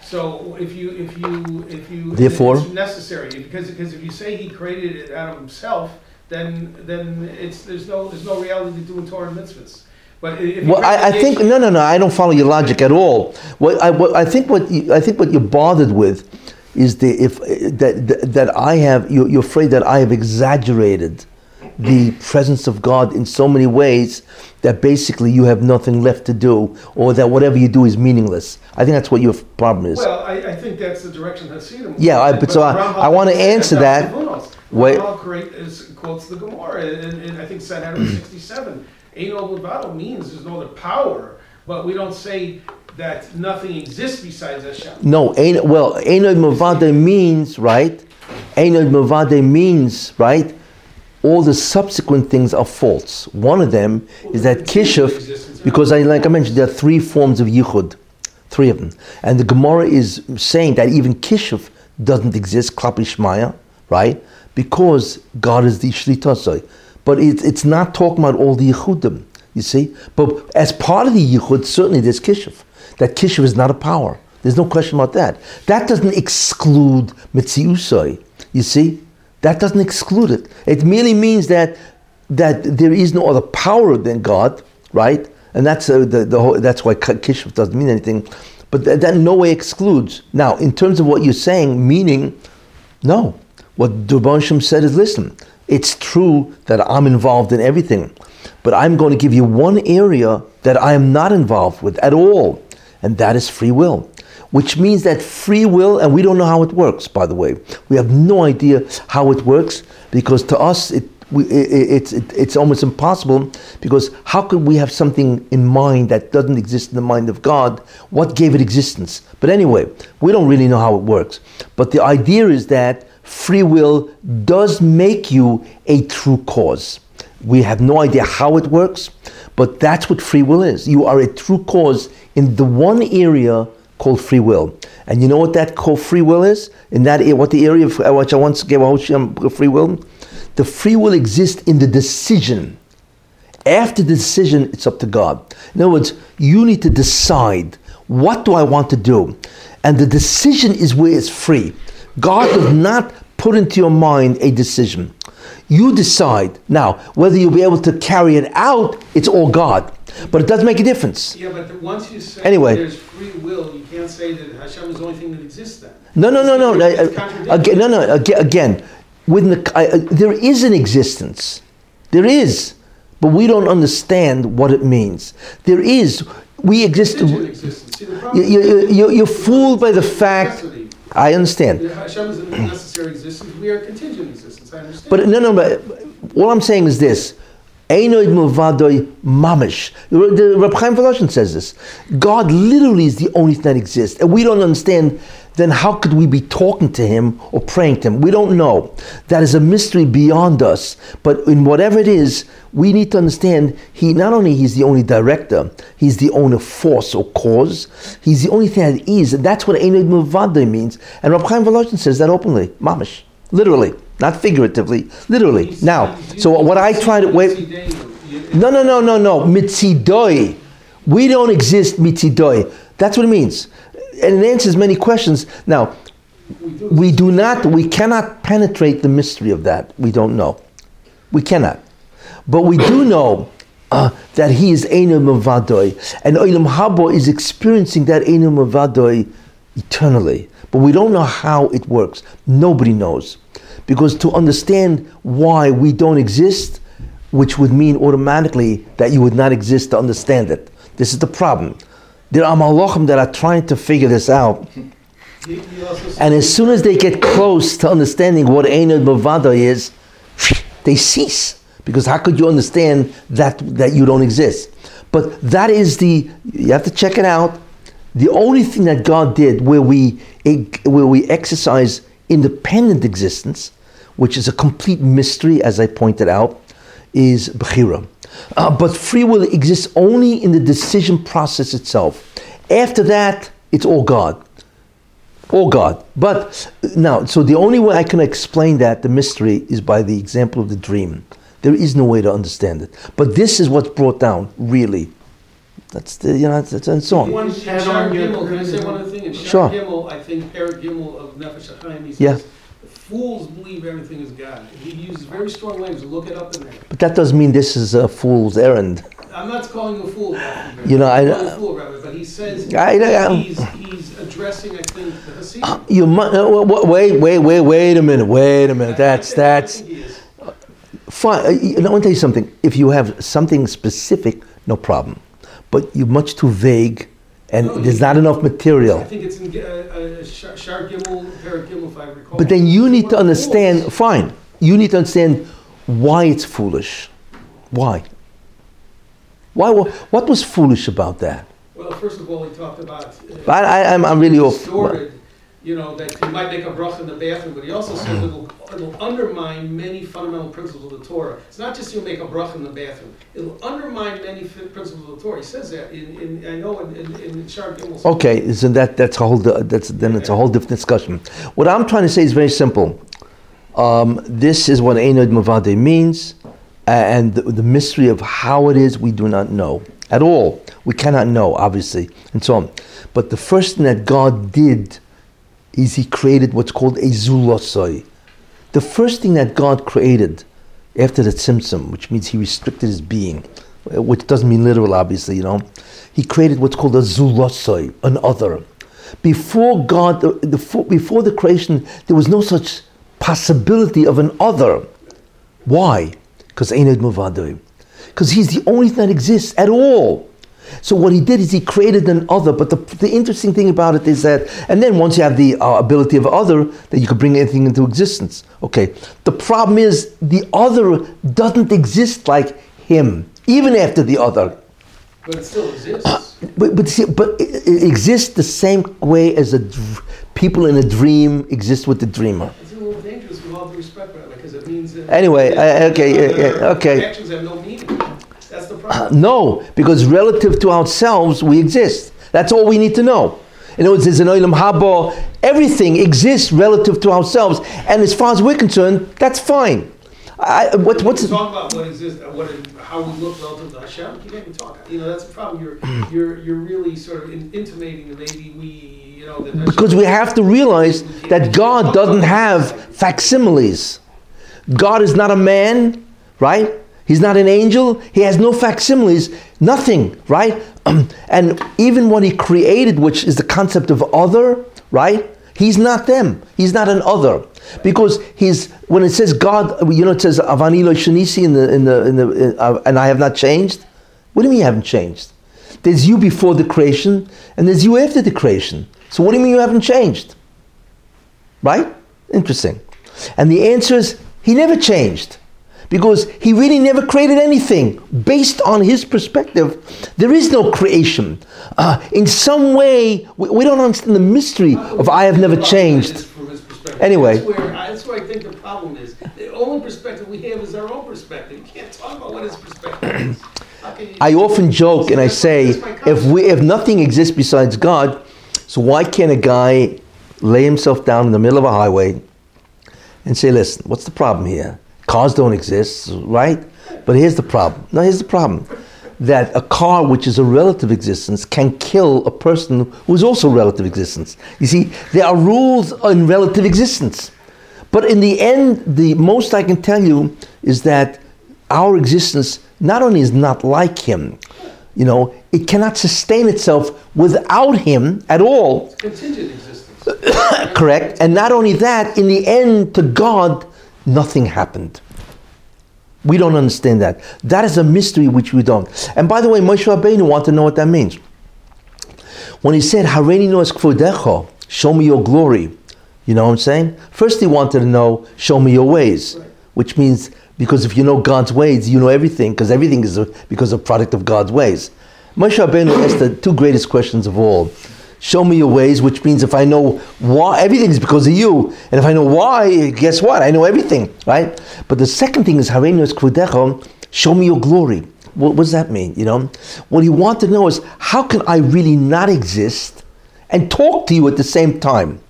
So if you if you if you Therefore? it's necessary because because if you say he created it out of himself, then then it's there's no there's no reality to doing Torah and mitzvahs. But if you Well, I, I think no, no, no. I don't follow your logic at all. What I, what I think what you, I think what you're bothered with is the if that that, that I have you're, you're afraid that I have exaggerated the presence of God in so many ways that basically you have nothing left to do, or that whatever you do is meaningless. I think that's what your problem is. Well, I, I think that's the direction Hasidim. Yeah, I- but so I- I wanna answer that. Wait. Create, is, quotes the Gemara, and, and I think Sanhedrin 67. Ein Ol Bavado means there's no other power, but we don't say that nothing exists besides Hashem. No, ein, well, Einod Mavade means, right? Einod Mavade means, right? All the subsequent things are false. One of them is that Kishuf, because I, like I mentioned, there are three forms of Yichud, three of them. And the Gemara is saying that even Kishuf doesn't exist, Klapi Shmaya, right? Because God is the Shlitasai. But it, it's not talking about all the Yichudim, you see? But as part of the Yichud, certainly there's Kishuf. That Kishuf is not a power. There's no question about that. That doesn't exclude Mitziusai, you see? That doesn't exclude it. It merely means that that there is no other power than God, right? And that's uh, the, the whole, that's why Kishuf doesn't mean anything. But that, that no way excludes. Now, in terms of what you're saying, meaning, no. What Durbanshim said is, listen, it's true that I'm involved in everything, but I'm going to give you one area that I am not involved with at all, and that is free will. Which means that free will, and we don't know how it works, by the way. We have no idea how it works because to us it, we, it, it's, it, it's almost impossible because how could we have something in mind that doesn't exist in the mind of God? What gave it existence? But anyway, we don't really know how it works. But the idea is that free will does make you a true cause. We have no idea how it works, but that's what free will is. You are a true cause in the one area called free will. And you know what that called free will is? In that what the area of uh, which I once gave a um, free will? The free will exists in the decision. After the decision, it's up to God. In other words, you need to decide what do I want to do? And the decision is where it's free. God does not put into your mind a decision. You decide. Now, whether you'll be able to carry it out, it's all God. But it does make a difference. Yeah, but once you say Anyway. there's free will, you can't say that Hashem is the only thing that exists then. No, no, no, no. Again, no, no. aga- Again, within the, I- uh, there is an existence. There is, but we don't understand what it means. There is. We exist. See, you, you, you're fooled by the fact. I understand. Hashem is a necessary existence. We are contingent existence. I understand. But no, no, but all I'm saying is this. Einoid milvadoi mamish. The Reb Chaim Volozhin says this. God literally is the only thing that exists. And we don't understand, then how could we be talking to him or praying to him? We don't know. That is a mystery beyond us. But in whatever it is, we need to understand he not only he's the only director, he's the only force or cause, he's the only thing that is. And that's what Einoid milvadoi means. And Reb Chaim Volozhin says that openly. Mamish. Literally. Not figuratively. Literally. Now, so what I try to wait. No, no, no, no, no. Mitzidoi. We don't exist mitzidoi. That's what it means. And it answers many questions. Now, We do. not, we cannot penetrate the mystery of that. We don't know. We cannot. But we do know uh, that he is Einu Mavadoi. And Olam Habo is experiencing that Einu Mavadoi eternally. But we don't know how it works. Nobody knows. Because to understand why we don't exist, which would mean automatically that you would not exist to understand it. This is the problem. There are malachim that are trying to figure this out. And as soon as they get close to understanding what Einod Bavada is, they cease. Because how could you understand that, that you don't exist? But that is the, you have to check it out. The only thing that God did where we, where we exercise independent existence, which is a complete mystery, as I pointed out, is Bechira. Uh, but free will exists only in the decision process itself. After that, it's all God. All God. But now, so the only way I can explain that, the mystery, is by the example of the dream. There is no way to understand it. But this is what's brought down, really. That's the, you know, it's, it's, and so on. One Head Shar on your- Gimel, can I say one other thing? In Shar Sure. Gimel, I think Perik Gimel of Nefesh HaChaim, he Yeah. fools believe everything is God. He uses very strong language, look it up in there. But that doesn't mean this is a fool's errand. I'm not calling you a fool, Rabbi. You know, I- I'm calling a fool, Rabbi, but he says, I- I- he's, he's addressing, I think, the Hasidim. You mu- uh, wa- wa- wait, wait, wait, wait a minute, wait a minute. That's I think- I that's think he is. fine. Uh, you know, I want to tell you something. If you have something specific, no problem. But you're much too vague, and No, there's not enough material. I think it's in uh, uh, Shar Shar Gimel, if I recall. But then you need to Fools. understand, fine, you need to understand why it's foolish. Why? Why? What was foolish about that? Well, first of all, he talked about. uh, I, I'm really off. distorted, you know, that you might make a bracha in the bathroom, but he also says it'll, it'll undermine many fundamental principles of the Torah. It's not just you'll make a bracha in the bathroom. It'll undermine many principles of the Torah. He says that in, in I know in, in, in Shar Gimel. Okay, so that, that's a whole, that's, then it's a whole different discussion. What I'm trying to say is very simple. Um, this is what Einod Mavade means, and the, the mystery of how it is, we do not know at all. We cannot know, obviously, and so on. But the first thing that God did is He created what's called a zulosoi. The first thing that God created after the tzimtzum, which means He restricted His being, which doesn't mean literal, obviously, you know, He created what's called a zulosoi, an other. Before God, the, before the creation, there was no such possibility of an other. Why? Because Einod Muvadoi. Because he's the only thing that exists at all. So what he did is he created an other. But the, the interesting thing about it is that, and then once you have the uh, ability of other, that you can bring anything into existence. Okay. The problem is the other doesn't exist like him, even after the other. But it still exists. But but, see, but it, it exists the same way as a dr- people in a dream exist with the dreamer. It's a little dangerous with all due respect, because it means that. Anyway, uh, okay, yeah, okay. Actions have no meaning. Problem. No, because relative to ourselves, we exist. That's all we need to know. In other words, there's an olam haba. Everything exists relative to ourselves, and as far as we're concerned, that's fine. I, what, what's you talk about what exists, uh, what, how we look relative to Hashem, you can't even talk. You know, that's the problem. You're, you're, you're really sort of in, intimating that maybe we, you know, that because we have to realize that God doesn't have facsimiles. God is not a man, right? He's not an angel. He has no facsimiles. Nothing, right? and even what he created, which is the concept of other, right? He's not them. He's not an other. Because he's when it says God, you know, it says Avani lo shanisi in the in the in the in, uh, and I have not changed. What do you mean you haven't changed? There's you before the creation, and there's you after the creation. So what do you mean you haven't changed? Right? Interesting. And the answer is he never changed. Because he really never created anything. Based on his perspective, there is no creation. Uh, in some way, we, we don't understand the mystery of I have never changed. From his perspective. Anyway. That's where, I- that's where I think the problem is. The only perspective we have is our own perspective. You can't talk about what his perspective is. How can you- I often joke and I say, if we if nothing exists besides God, so why can't a guy lay himself down in the middle of a highway and say, listen, what's the problem here? Cars don't exist, right? But here's the problem. No, here's the problem. That a car which is a relative existence can kill a person who is also relative existence. You see, there are rules in relative existence. But in the end, the most I can tell you is that our existence not only is not like him, you know, it cannot sustain itself without him at all, Contingent existence. correct? And not only that, in the end, to God, nothing happened. We don't understand that. That is a mystery which we don't. And by the way, Moshe Rabbeinu want to know what that means. When he said, Hareini noes kvodecho, show me your glory, you know what I'm saying? First he wanted to know, show me your ways, which means, because if you know God's ways, you know everything, because everything is a, because of product of God's ways. Moshe Rabbeinu asked the two greatest questions of all. Show me your ways, which means if I know why, everything is because of you. And if I know why, guess what? I know everything, right? But the second thing is, Hareinu es kvodecho, show me your glory. What, what does that mean? You know, what he wanted to know is how can I really not exist and talk to you at the same time?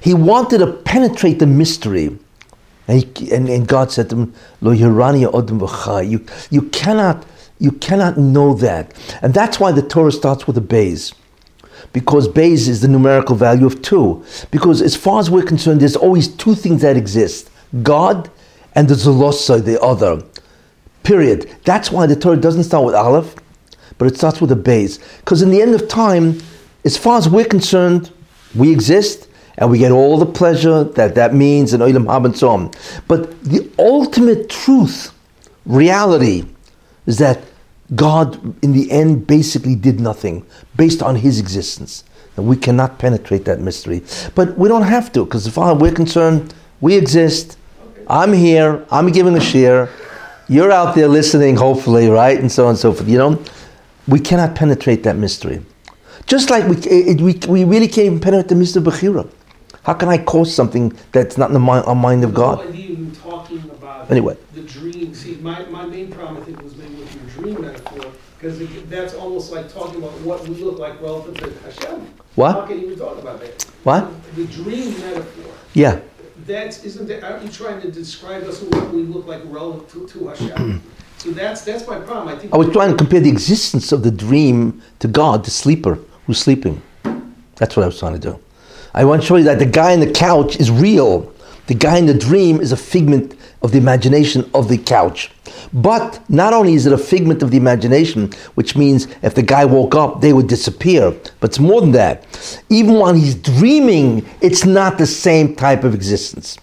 He wanted to penetrate the mystery. And, he, and, and God said to him, Lo v'chai." You you cannot you cannot know that. And that's why the Torah starts with a Beis. Because Beis is the numerical value of two. Because as far as we're concerned, there's always two things that exist. God and the Zolosa, the other. Period. That's why the Torah doesn't start with Aleph, but it starts with a Beis. Because in the end of time, as far as we're concerned, we exist and we get all the pleasure that that means and Olam Hab and so on. But the ultimate truth, reality, is that God, in the end, basically did nothing based on His existence. And we cannot penetrate that mystery. But we don't have to, because as far as we're concerned, we exist. I'm here. I'm giving a share. You're out there listening, hopefully, right? And so on and so forth. You know, we cannot penetrate that mystery. Just like we, it, we, we really can't even penetrate the mystery of Bechira. How can I cause something that's not in the mind, mind of God? whole idea even talking about Anyway. the dream. See, my, my main problem, I think, was maybe with your dream metaphor, because that's almost like talking about what we look like relative to Hashem. What? How can you even talk about that? What? The dream metaphor. Yeah. That's isn't that? Aren't you trying to describe us what we look like relative to, to Hashem? so that's that's my problem. I think. I was trying to compare the existence of the dream to God, the sleeper who's sleeping. That's what I was trying to do. I want to show you that the guy on the couch is real. The guy in the dream is a figment of the imagination of the couch. But not only is it a figment of the imagination, which means if the guy woke up, they would disappear. But it's more than that. Even while he's dreaming, it's not the same type of existence.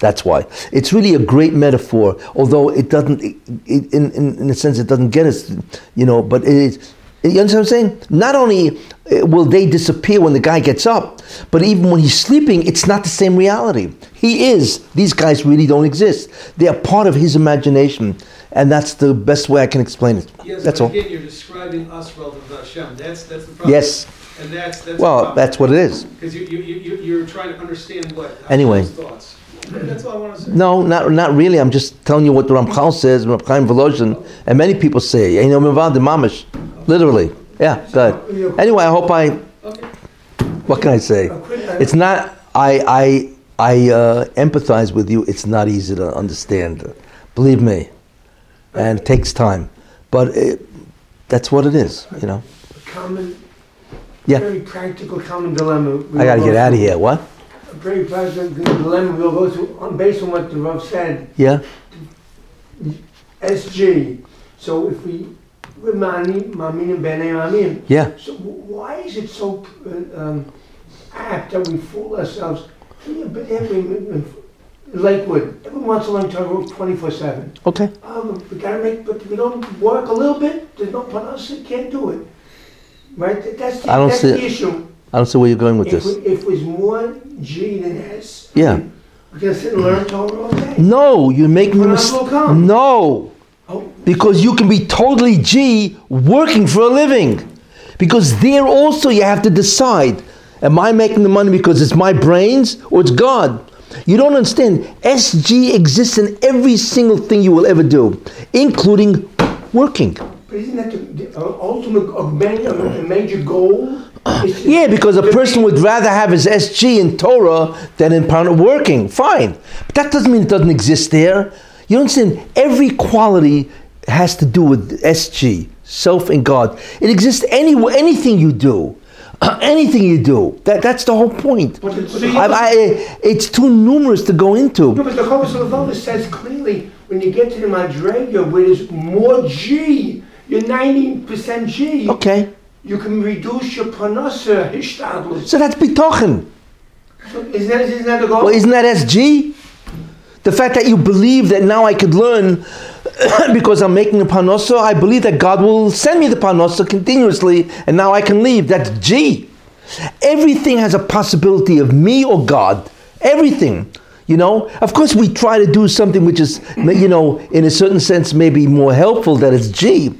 That's why. It's really a great metaphor, although it doesn't, it, it, in, in, in a sense, it doesn't get us, you know, but it is. You understand what I'm saying? Not only will they disappear when the guy gets up, but even when he's sleeping, it's not the same reality. He is. These guys really don't exist. They are part of his imagination, and that's the best way I can explain it. Yes, that's but all. again, you're describing us relative to Hashem. That's that's the problem. Yes. And that's that's. Well, that's what it is. Because you you you you're trying to understand what. Anyway. Thoughts. That's all I want to say. No, not not really. I'm just telling you what the Ramchal says, Rav Chaim Volozhin, and many people say. You know, the literally. Yeah, good. Anyway, I hope I. What can I say? It's not. I I I uh, empathize with you. It's not easy to understand. Believe me, and it takes time, but it, that's what it is. You know. common, Yeah. very practical common dilemma. I got to get out of here. What? A very practical dilemma we'll go through, on, based on what the Rav said, Yeah. SG. So if we Ma'anim Ma'aminim B'nai Ma'amim. Yeah. So why is it so uh, um, apt that we fool ourselves? But every Lakewood, everyone wants to learn Torah 24 7. Okay. Um, we gotta make, but we don't work a little bit. There's no parnasa, can't do it. Right? That's the, I don't that's see the issue. I don't see where you're going with If, this. we, if it was more G than S, Yeah. we're gonna sit and learn Torah all day. No, you're making a mistake. No. Because you can be totally G working for a living. Because there also you have to decide am I making the money because it's my brains or it's God? You don't understand. SG exists in every single thing you will ever do, including working. but isn't that the, ultimate, a major, goal? Yeah, because a person would rather have his SG in Torah than in working. Fine. But that doesn't mean it doesn't exist there. You don't understand? Every quality has to do with SG, self and God. It exists any, anything you do. anything you do. That, that's the whole point. But the- but the- I, I, it's too numerous to go into. No, but the Chovos Halevavos says clearly when you get to the Madrega where there's more G, you're 90% G, Okay. you can reduce your parnasa, hishtadlus. So that's bitochen. So isn't that, isn't that the goal? Well, isn't that SG? The fact that you believe that now I could learn because I'm making a parnasa, I believe that God will send me the parnasa continuously and now I can leave. That's G. Everything has a possibility of me or God. Everything. You know, of course, we try to do something which is, you know, in a certain sense, maybe more helpful that it's G.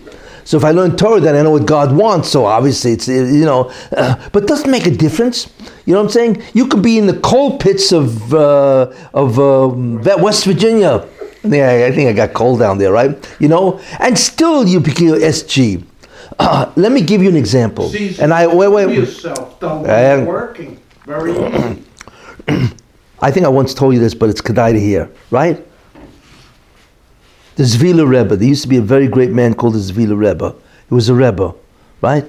So if I learn Torah, then I know what God wants. So obviously, it's you know, uh, but it doesn't make a difference. You know what I'm saying? You could be in the coal pits of uh, of um, West Virginia. Think I, think I got coal down there, right? You know, and still you become SG. Uh, let me give you an example. Caesar, and I wait, wait. yourself Uh, working. Very easy. I think I once told you this, but it's Kedai to hear, right? The Zvila Rebbe. There used to be a very great man called the Zvila Rebbe. He was a Rebbe, right?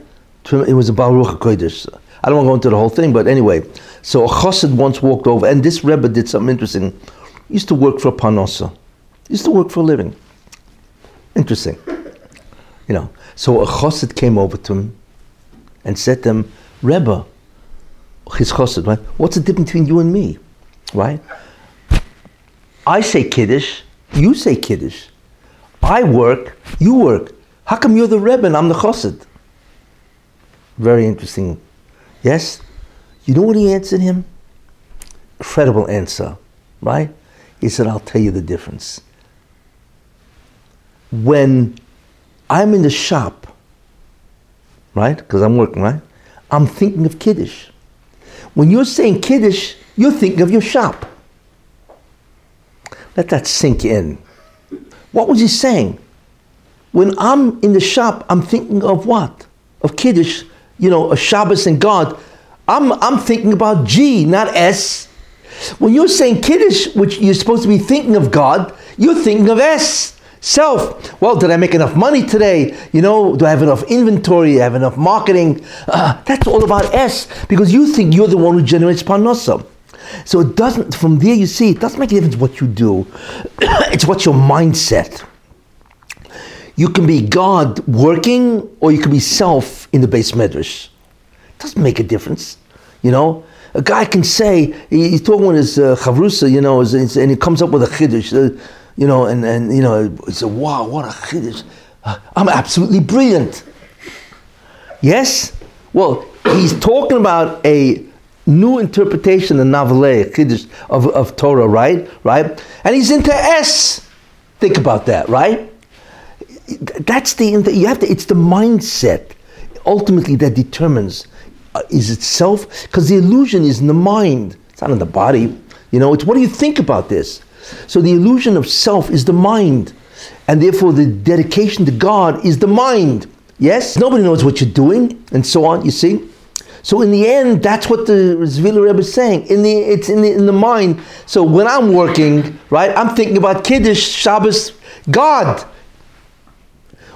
It was a Baruch HaKodesh. I don't want to go into the whole thing, but anyway. So a chassid once walked over, and this Rebbe did something interesting. He used to work for a parnasa. He used to work for a living. Interesting. You know. So a chassid came over to him and said to him, Rebbe, his chassid, right? What's the difference between you and me? Right? I say Kiddush, you say Kiddush. I work, you work. How come you're the Rebbe and I'm the chassid? Very interesting. Yes? You know what he answered him? Incredible answer, right? He said, I'll tell you the difference. When I'm in the shop, right? Because I'm working, right? I'm thinking of Kiddush. When you're saying Kiddush, you're thinking of your shop. Let that sink in. What was he saying? When I'm in the shop, I'm thinking of what? Of Kiddush, you know, a Shabbos and God. I'm, I'm thinking about G, not S. When you're saying Kiddush, which you're supposed to be thinking of God, you're thinking of S, self. Well, did I make enough money today? You know, do I have enough inventory? Do I have enough marketing? Uh, that's all about S, because you think you're the one who generates parnasa. So it doesn't, from there you see, it doesn't make a difference what you do. it's what's your mindset. You can be God working, or you can be self in the beis medrash. It doesn't make a difference. You know, a guy can say he- he's talking with his uh, chavrusa, you know, is- is- and he comes up with a chiddush, uh, you know, and and you know, he said, "Wow, what a chiddush! Uh, I'm absolutely brilliant." Yes, well, he's talking about a new interpretation of Navaleh, chiddush of, of Torah, right? Right, and he's into S. Think about that, right? that's the you have to it's the mindset ultimately that determines uh, is itself, because the illusion is in the mind. It's not in the body. You know it's what do you think about this? So the illusion of self is the mind and therefore the dedication to god is the mind. Yes? Nobody knows what you're doing and so on you see so in the end, that's what the Zvila Rebbe is saying. In the it's in the, in the mind. So when I'm working, right, I'm thinking about Kiddush, Shabbos, God.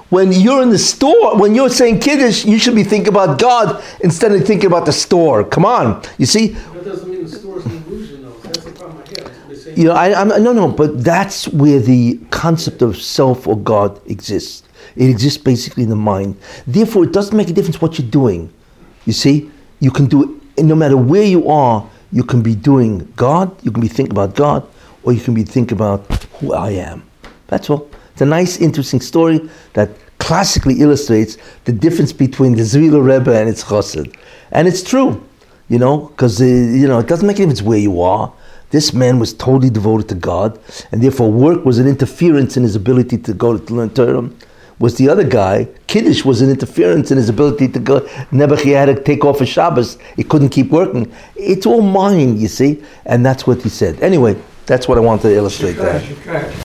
When you're in the store, when you're saying Kiddush, you should be thinking about God instead of thinking about the store. Come on, you see. That doesn't mean the store's an illusion, though. That's the problem I have. You know, I, I'm no, no, but that's where the concept of self or God exists. It exists basically in the mind. Therefore, it doesn't make a difference what you're doing. You see, you can do it, no matter where you are. You can be doing God. You can be thinking about God, or you can be thinking about who I am. That's all. It's a nice, interesting story that classically illustrates the difference between the Zvila Rebbe and its Chassid. And it's true, you know, because, uh, you know, it doesn't make any difference where you are. This man was totally devoted to God, and therefore work was an interference in his ability to go to learn Torah. Was the other guy, Kiddush was an interference in his ability to go. Nebuchadnezzar had to take off a Shabbos. He couldn't keep working. It's all mind, you see, and that's what he said. Anyway, that's what I wanted to illustrate there.